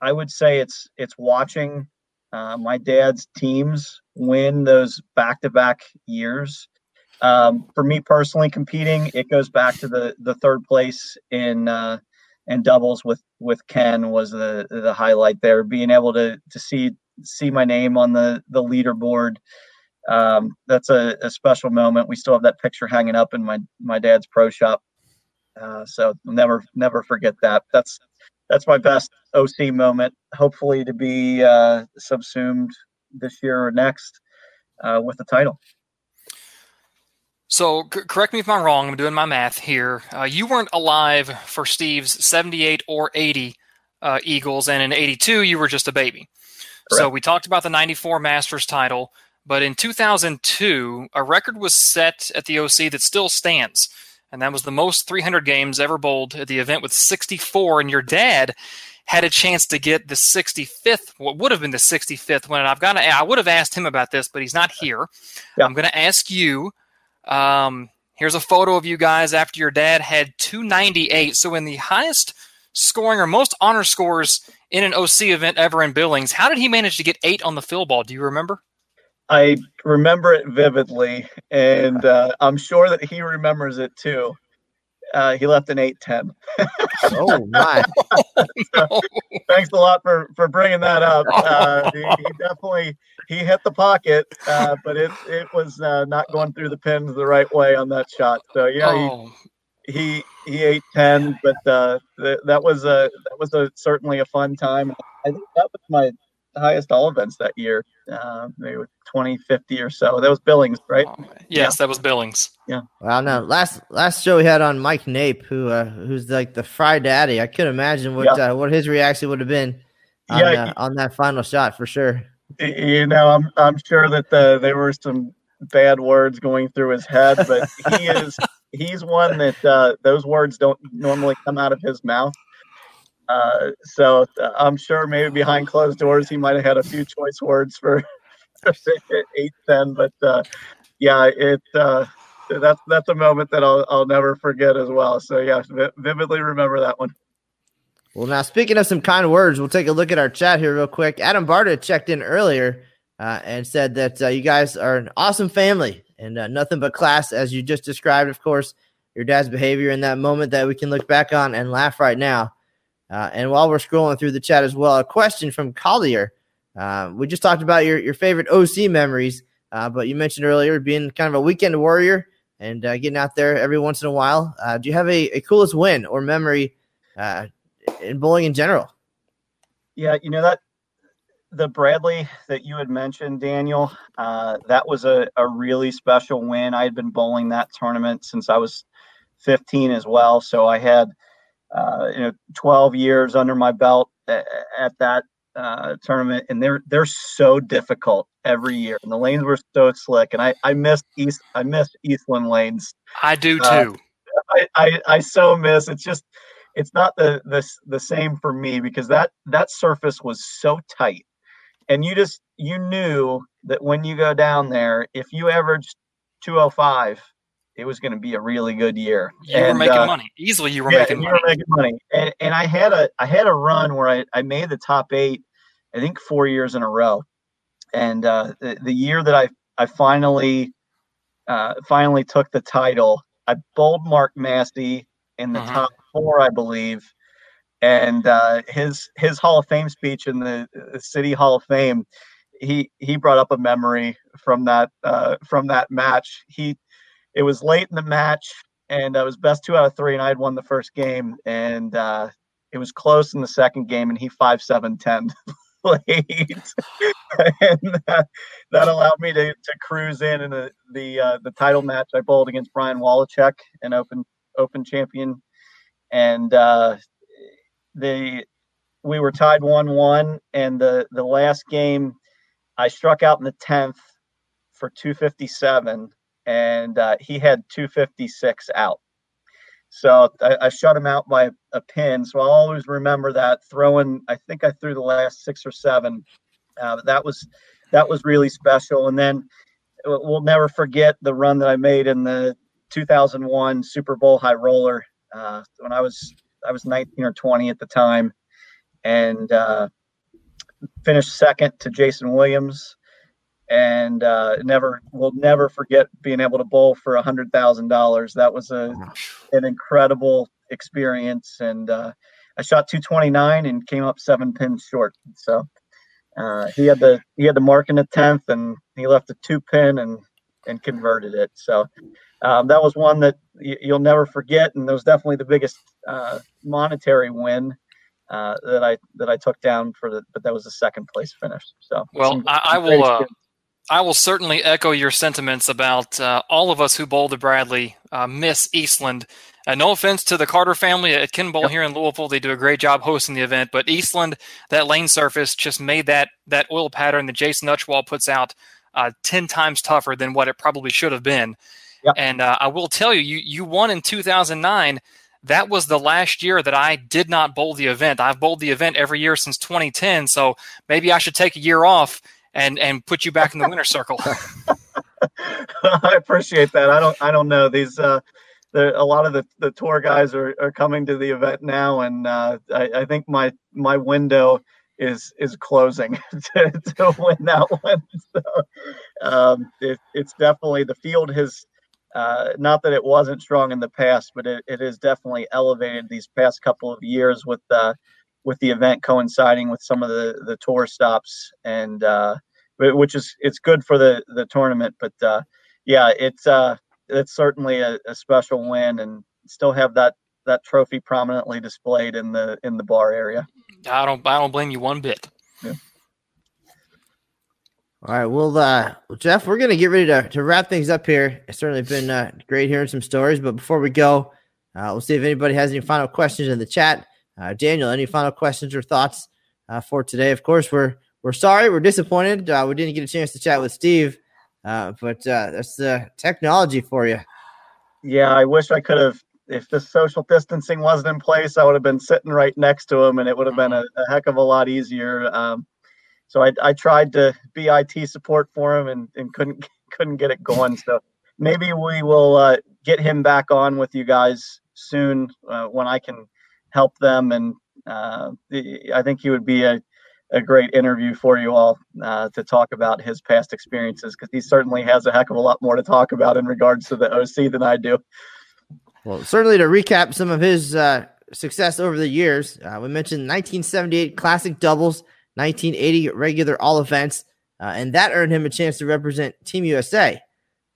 I would say it's it's watching uh, my dad's teams win those back to back years. Um, for me personally, competing, it goes back to the the third place in uh, in doubles with with Ken was the the highlight there. Being able to to see see my name on the the leaderboard, um, that's a, a special moment. We still have that picture hanging up in my my dad's pro shop. Uh, so never never forget that. That's that's my best OC moment. Hopefully to be uh, subsumed this year or next uh, with the title. So, c- correct me if I'm wrong. I'm doing my math here. Uh, you weren't alive for Steve's 78 or 80 uh, Eagles, and in 82, you were just a baby. Correct. So, we talked about the 94 Masters title, but in 2002, a record was set at the OC that still stands, and that was the most 300 games ever bowled at the event with 64. And your dad had a chance to get the 65th, what would have been the 65th one. And I've got to, I would have asked him about this, but he's not here. Yeah. I'm going to ask you um, here's a photo of you guys after your dad had 298. So in the highest scoring or most honor scores in an OC event ever in Billings, how did he manage to get eight on the fill ball? Do you remember? I remember it vividly, and uh, I'm sure that he remembers it too. Uh, he left an eight ten. oh my! so, thanks a lot for for bringing that up. Uh, he, he, definitely he hit the pocket, uh, but it it was uh, not going through the pins the right way on that shot. So yeah, oh. he, he he ate ten, but uh, th- that was a that was a certainly a fun time. I think that was my highest all events that year, uh, maybe 2050 or so. That was Billings, right? Oh, yes, yeah. that was Billings. Yeah. Well, now last last show we had on Mike Nape, who uh, who's like the fry daddy. I could imagine what yeah. uh, what his reaction would have been on, yeah, uh, on that final shot for sure. You know, I'm I'm sure that the, there were some bad words going through his head, but he is he's one that uh, those words don't normally come out of his mouth. Uh, so uh, I'm sure maybe behind closed doors he might have had a few choice words for eight ten, but uh, yeah, it uh, that's that's a moment that I'll I'll never forget as well. So yeah, vividly remember that one. Well, now speaking of some kind words, we'll take a look at our chat here real quick. Adam Barta checked in earlier uh, and said that you guys are an awesome family and uh, nothing but class, as you just described. Of course, your dad's behavior in that moment that we can look back on and laugh right now. Uh, and while we're scrolling through the chat as well, a question from Collier. Uh, we just talked about your, your favorite OC memories, uh, but you mentioned earlier being kind of a weekend warrior and uh, getting out there every once in a while. Uh, do you have a, a coolest win or memory in bowling in general? Yeah, you know that the Bradley that you had mentioned, Daniel, that was a, a really special win. I had been bowling that tournament since I was 15 as well, so I had – uh, you know 12 years under my belt at, at that uh, tournament, and they're they're so difficult every year, and the lanes were so slick, and I I miss East I miss Eastland lanes. I do uh, too. Uh, I, I I so miss. It's just it's not the the the same for me because that that surface was so tight, and you just you knew that when you go down there, if you averaged 205 it was going to be a really good year. You and, were making uh, money easily. You were yeah, making you money. were making money, and, and I had a I had a run where I, I made the top eight, I think four years in a row, and uh, the, the year that I I finally uh, finally took the title, I bowled Mark Massey in the uh-huh. top four, I believe, and uh, his his Hall of Fame speech in the, City Hall of Fame. He he brought up a memory from that uh, from that match. He it was late in the match, and I was best two out of three, and I had won the first game, and uh, it was close in the second game, and he five seven ten late, and that allowed me to, to cruise in in the the, uh, the title match. I bowled against Brian Wallachek, an open open champion, and uh, the we were tied one one, and the the last game I struck out in the tenth for two fifty seven and uh, he had 256 out. So I, I, shut him out by a pin. So I'll always remember that throwing. I think I threw the last six or seven. Uh, that was that was really special. And then we'll never forget the run that I made in the 2001 Super Bowl high roller uh, when I was I was 19 or 20 at the time, and uh, finished second to Jason Williams, and uh, never will never forget being able to bowl for a hundred thousand dollars. That was a an incredible experience, and uh, I shot 229 and came up seven pins short. So uh, he had the he had the mark in the tenth, and he left a two pin and and converted it. So um, that was one that y- you'll never forget, and that was definitely the biggest uh, monetary win uh, that I that I took down for the. But that was the second place finish. So well, some, I, I will. Uh, I will certainly echo your sentiments about uh, all of us who bowled at Bradley uh, miss Eastland. No offense to the Carter family at Ken Bowl yep. here in Louisville; they do a great job hosting the event. But Eastland, that lane surface just made that that oil pattern that Jason Utchwald puts out uh, ten times tougher than what it probably should have been. Yep. And uh, I will tell you, you you won in 2009. That was the last year that I did not bowl the event. I've bowled the event every year since 2010, so maybe I should take a year off and and put you back in the winner circle. I appreciate that. I don't I don't know these. Uh, the, a lot of the, the tour guys are, are coming to the event now, and uh, I, I think my my window is is closing to, to win that one. So um, it, it's definitely the field has uh, not that it wasn't strong in the past, but it, it has definitely elevated these past couple of years with the with the event coinciding with some of the the tour stops and uh, which is it's good for the the tournament. But uh, yeah, it's uh, it's certainly a, a special win and still have that that trophy prominently displayed in the in the bar area. I don't I don't blame you one bit. Yeah. All right, well, uh, well, Jeff, we're gonna get ready to, to wrap things up here. It's certainly been uh, great hearing some stories, but before we go, uh, we'll see if anybody has any final questions in the chat. Uh, Daniel, any final questions or thoughts uh, for today? Of course, we're we're sorry, we're disappointed. Uh, we didn't get a chance to chat with Steve, uh, but uh, that's the technology for you. Yeah, I wish I could have if the social distancing wasn't in place, I would have been sitting right next to him, and it would have been a, a heck of a lot easier. Um, so I, I, tried to be IT support for him, and, and couldn't couldn't get it going. So maybe we will uh, get him back on with you guys soon uh, when I can help them, and uh, I think he would be a a great interview for you all uh, to talk about his past experiences because he certainly has a heck of a lot more to talk about in regards to the OC than I do. Well, certainly to recap some of his uh, success over the years, uh, we mentioned 1978 Classic Doubles, 1980 regular all events, uh, and that earned him a chance to represent Team USA.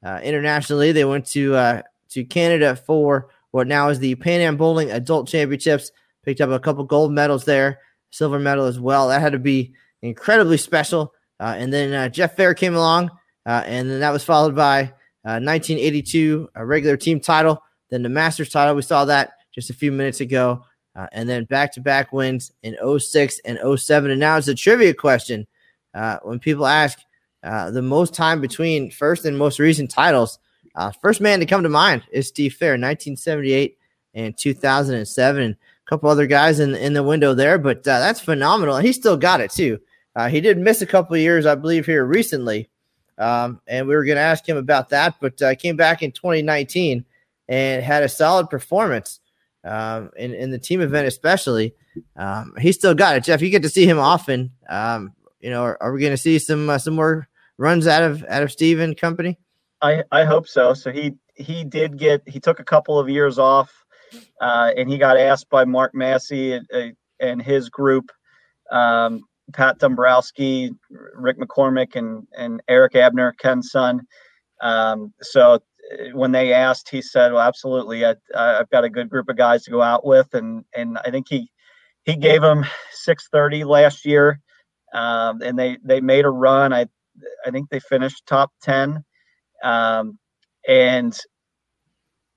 Uh, internationally, they went to uh, to Canada for what now is the Pan Am Bowling Adult Championships, picked up a couple gold medals there, silver medal as well. That had to be incredibly special. Uh, and then Jeff Fehr came along, and then that was followed by 1982 a regular team title then the Masters title, we saw that just a few minutes ago. Uh, and then back to back wins in 06 and 07. And now it's a trivia question. Uh, when people ask uh, the most time between first and most recent titles, uh, first man to come to mind is Steve Fehr, 1978 and 2007. And a couple other guys in, in the window there, but uh, that's phenomenal. And he still got it too. Uh, he did miss a couple years, I believe, here recently. Um, and we were going to ask him about that, but came back in 2019 and had a solid performance um, in, in the team event, especially. Um, he still got it, Jeff. You get to see him often. Um, you know, are, are we going to see some uh, some more runs out of out of Steve and company? I I hope so. So he he did get he took a couple of years off, uh, and he got asked by Mark Massey and, uh, and his group. Um, Pat Dombrowski, Rick McCormick, and and Eric Abner, Ken's son. Um, so when they asked, he said, "Well, absolutely. I, have got a good group of guys to go out with," and and I think he he gave them 6:30 last year, um, and they they made a run. I I think they finished top 10, um, and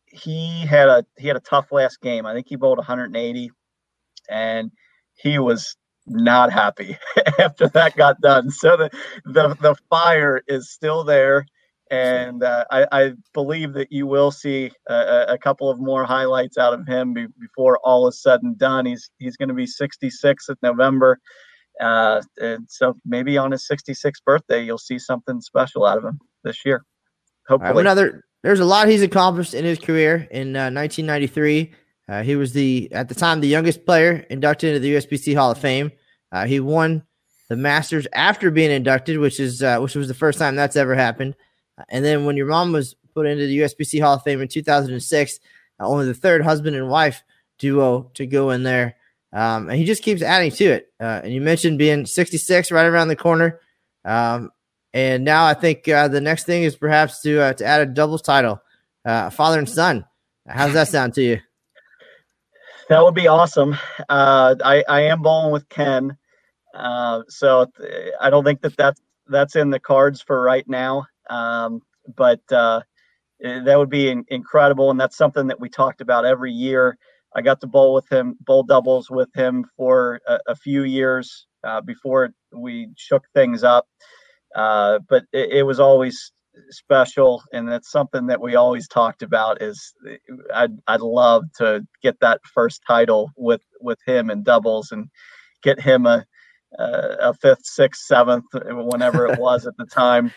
he had a he had a tough last game. I think he bowled 180, and he was not happy after that got done. So the the the fire is still there and uh, I, I, believe that you will see a, a, couple of more highlights out of him be, before all is said and done. He's he's going to be 66 in November, uh, and so maybe on his 66th birthday, you'll see something special out of him this year. Hopefully, right, one other there's a lot he's accomplished in his career. In uh, 1993, uh, he was the at the time the youngest player inducted into the USBC Hall of Fame. Uh, he won the Masters after being inducted, which is uh, which was the first time that's ever happened. And then when your mom was put into the USBC Hall of Fame in 2006, uh, only the third husband and wife duo to go in there. Um, and he just keeps adding to it. Uh, and you mentioned being 66 right around the corner. Um, and now I think uh, the next thing is perhaps to uh, to add a doubles title, uh, father and son. How's that sound to you? That would be awesome. Uh, I, I am bowling with Ken, so I don't think that that's that's in the cards for right now. Um, but uh, that would be in, incredible, and that's something that we talked about every year. I got to bowl with him, bowl doubles with him for a, a few years uh, before we shook things up. Uh, but it, it, was always special, and that's something that we always talked about. Is I'd I'd love to get that first title with with him in doubles and get him a a fifth, sixth, seventh, whenever it was at the time.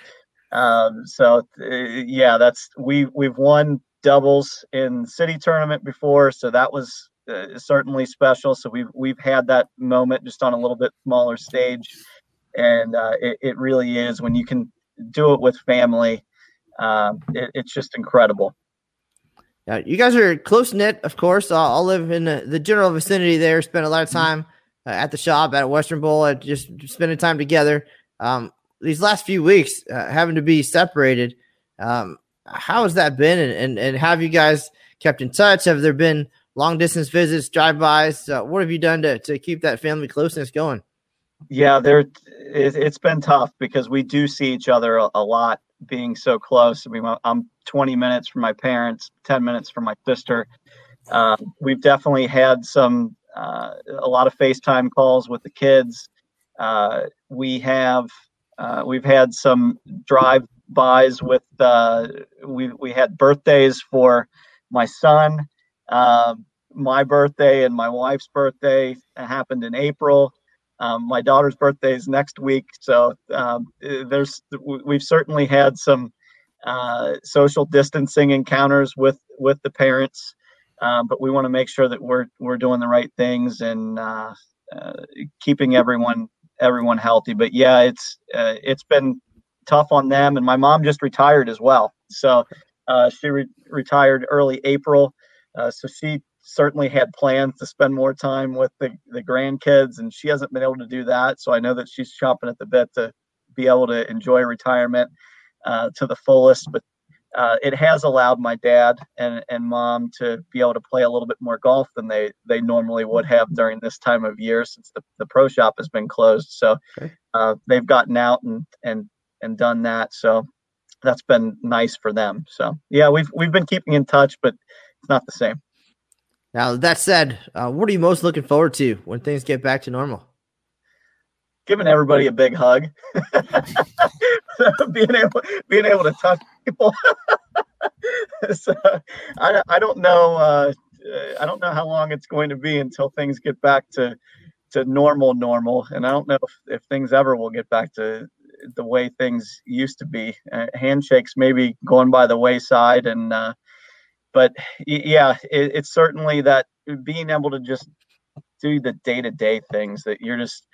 Um, so uh, yeah, that's we we've won doubles in city tournament before, so that was uh, certainly special. So we've we've had that moment just on a little bit smaller stage, and uh, it, it really is when you can do it with family. Um, it, it's just incredible. Yeah, you guys are close knit, of course. I'll, I'll live in the, the, general vicinity there. Spend a lot of mm-hmm. time uh, at the shop at Western Bowl, at just spending time together. Um, these last few weeks, uh, having to be separated, um, how has that been? And, and, and have you guys kept in touch? Have there been long distance visits, drive bys? Uh, what have you done to, to keep that family closeness going? Yeah, there it, has been tough because we do see each other a, lot, being so close. I mean, I'm 20 minutes from my parents, 10 minutes from my sister. Uh, we've definitely had some uh, a lot of FaceTime calls with the kids. Uh, we have uh, we've had some drive bys with uh, we we had birthdays for my son. Um, my birthday and my wife's birthday happened in April. Um, my daughter's birthday is next week, so um, there's we've certainly had some uh, social distancing encounters with with the parents, um, but we want to make sure that we're we're doing the right things and uh, uh, keeping everyone everyone healthy. But yeah, it's uh, it's been tough on them, and my mom just retired as well, so uh, she re- retired early April, uh, so she certainly had plans to spend more time with the, the grandkids and she hasn't been able to do that. So i know that she's chomping at the bit to be able to enjoy retirement uh, to the fullest but uh, it has allowed my dad and, and mom to be able to play a little bit more golf than they, they normally would have during this time of year since the, the pro shop has been closed. So okay. uh, they've gotten out and, and, and done that. So that's been nice for them. So yeah, we've, we've been keeping in touch, but it's not the same. Now that said, uh, what are you most looking forward to when things get back to normal? Giving everybody a big hug, being able being able to touch people. so I, I don't know uh, I don't know how long it's going to be until things get back to to normal normal, and I don't know if, if things ever will get back to the way things used to be. Uh, handshakes maybe going by the wayside, and uh, but yeah, it, it's certainly that being able to just do the day to day things that you're just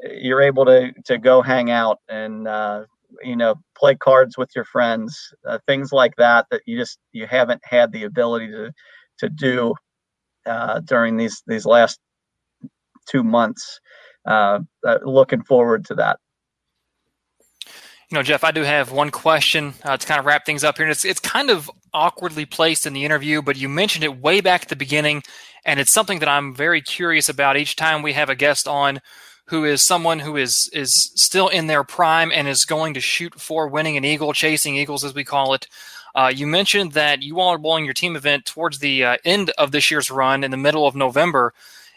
you're able to to go hang out and uh, you know play cards with your friends, uh, things like that that you just you haven't had the ability to to do uh, during these these last two months. Uh, uh, looking forward to that. You know, Jeff, I do have one question uh, to kind of wrap things up here. And it's, it's kind of awkwardly placed in the interview, but you mentioned it way back at the beginning. And it's something that I'm very curious about each time we have a guest on who is someone who is, is still in their prime and is going to shoot for winning an eagle, chasing eagles, as we call it. Uh, you mentioned that you all are bowling your team event towards the uh, end of this year's run in the middle of November.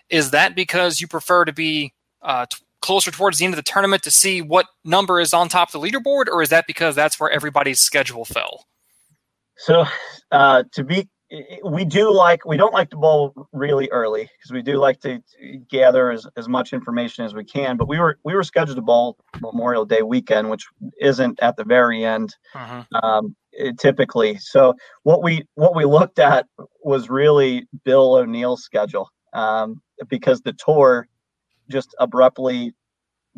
Is that because you prefer to be uh, t- closer towards the end of the tournament to see what number is on top of the leaderboard, or is that because that's where everybody's schedule fell? So, uh, to be, we do like we don't like to bowl really early because we do like to gather as, as much information as we can. But we were we were scheduled to bowl Memorial Day weekend, which isn't at the very end. Uh-huh. Um, typically. So what we what we looked at was really Bill O'Neill's schedule um, because the tour just abruptly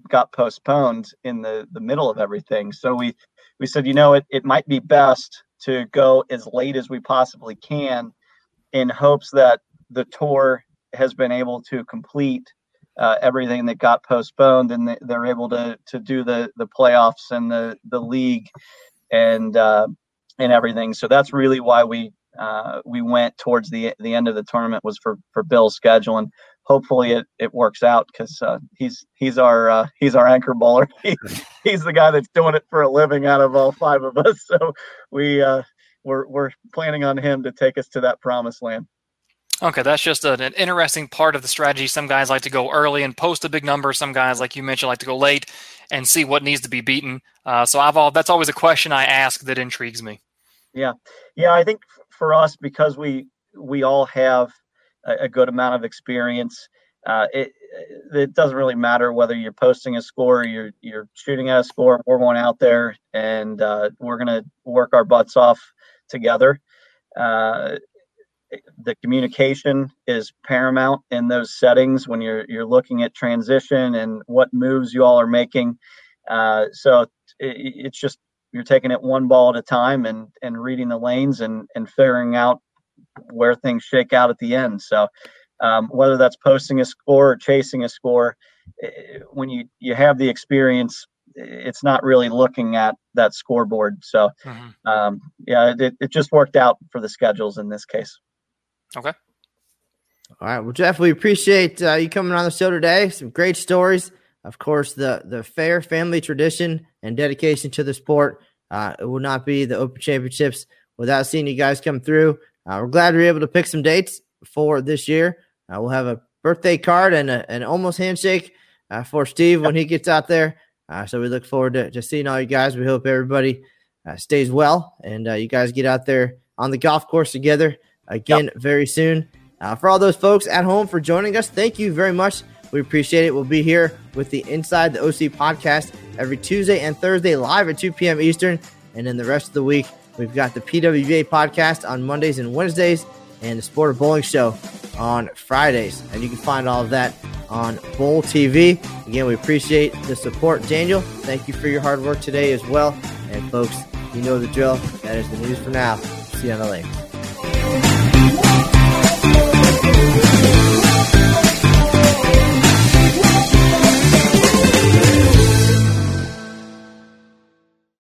got postponed in the the middle of everything. So we we said, you know, it it might be best to go as late as we possibly can in hopes that the tour has been able to complete uh, everything that got postponed and they, are able to to do the the playoffs and the the league and uh, and everything. So that's really why we uh, we went towards the the end of the tournament was for for Bill's schedule and hopefully it, it works out because uh, he's he's our uh, he's our anchor bowler. He, he's the guy that's doing it for a living out of all five of us. So we uh, we're we're planning on him to take us to that promised land. Okay, that's just an, an, interesting part of the strategy. Some guys like to go early and post a big number. Some guys, like you mentioned, like to go late and see what needs to be beaten. Uh, so I've all that's always a question I ask that intrigues me. Yeah, yeah. I think for us because we we all have a, a good amount of experience. Uh, it it doesn't really matter whether you're posting a score, or you're you're shooting at a score. We're going out there and uh, we're gonna work our butts off together. Uh, the communication is paramount in those settings when you're you're looking at transition and what moves you all are making. Uh, so it, it's just you're taking it one ball at a time and and reading the lanes and and figuring out where things shake out at the end. So um, whether that's posting a score or chasing a score, eh, when you you have the experience, it's not really looking at that scoreboard. So mm-hmm. um, yeah, it, it just worked out for the schedules in this case. Okay. All right. Well, Jeff, we appreciate uh, you coming on the show today. Some great stories. Of course, the the Fehr family tradition and dedication to the sport. Uh, it would not be the Open Championships without seeing you guys come through. Uh, we're glad we are able to pick some dates for this year. Uh, we'll have a birthday card and a, an almost handshake uh, for Steve when he gets out there. Uh, so we look forward to, to seeing all you guys. We hope everybody stays well and you guys get out there on the golf course together again yep. very soon. Uh, for all those folks at home for joining us, thank you very much. We appreciate it. We'll be here with the Inside the OC podcast every Tuesday and Thursday live at 2 p.m. Eastern. And then the rest of the week, we've got the PWBA podcast on Mondays and Wednesdays and the Sport of Bowling Show on Fridays. And you can find all of that on Bowl TV. Again, we appreciate the support. Daniel, thank you for your hard work today as well. And folks, you know the drill. That is the news for now. See you on the lane.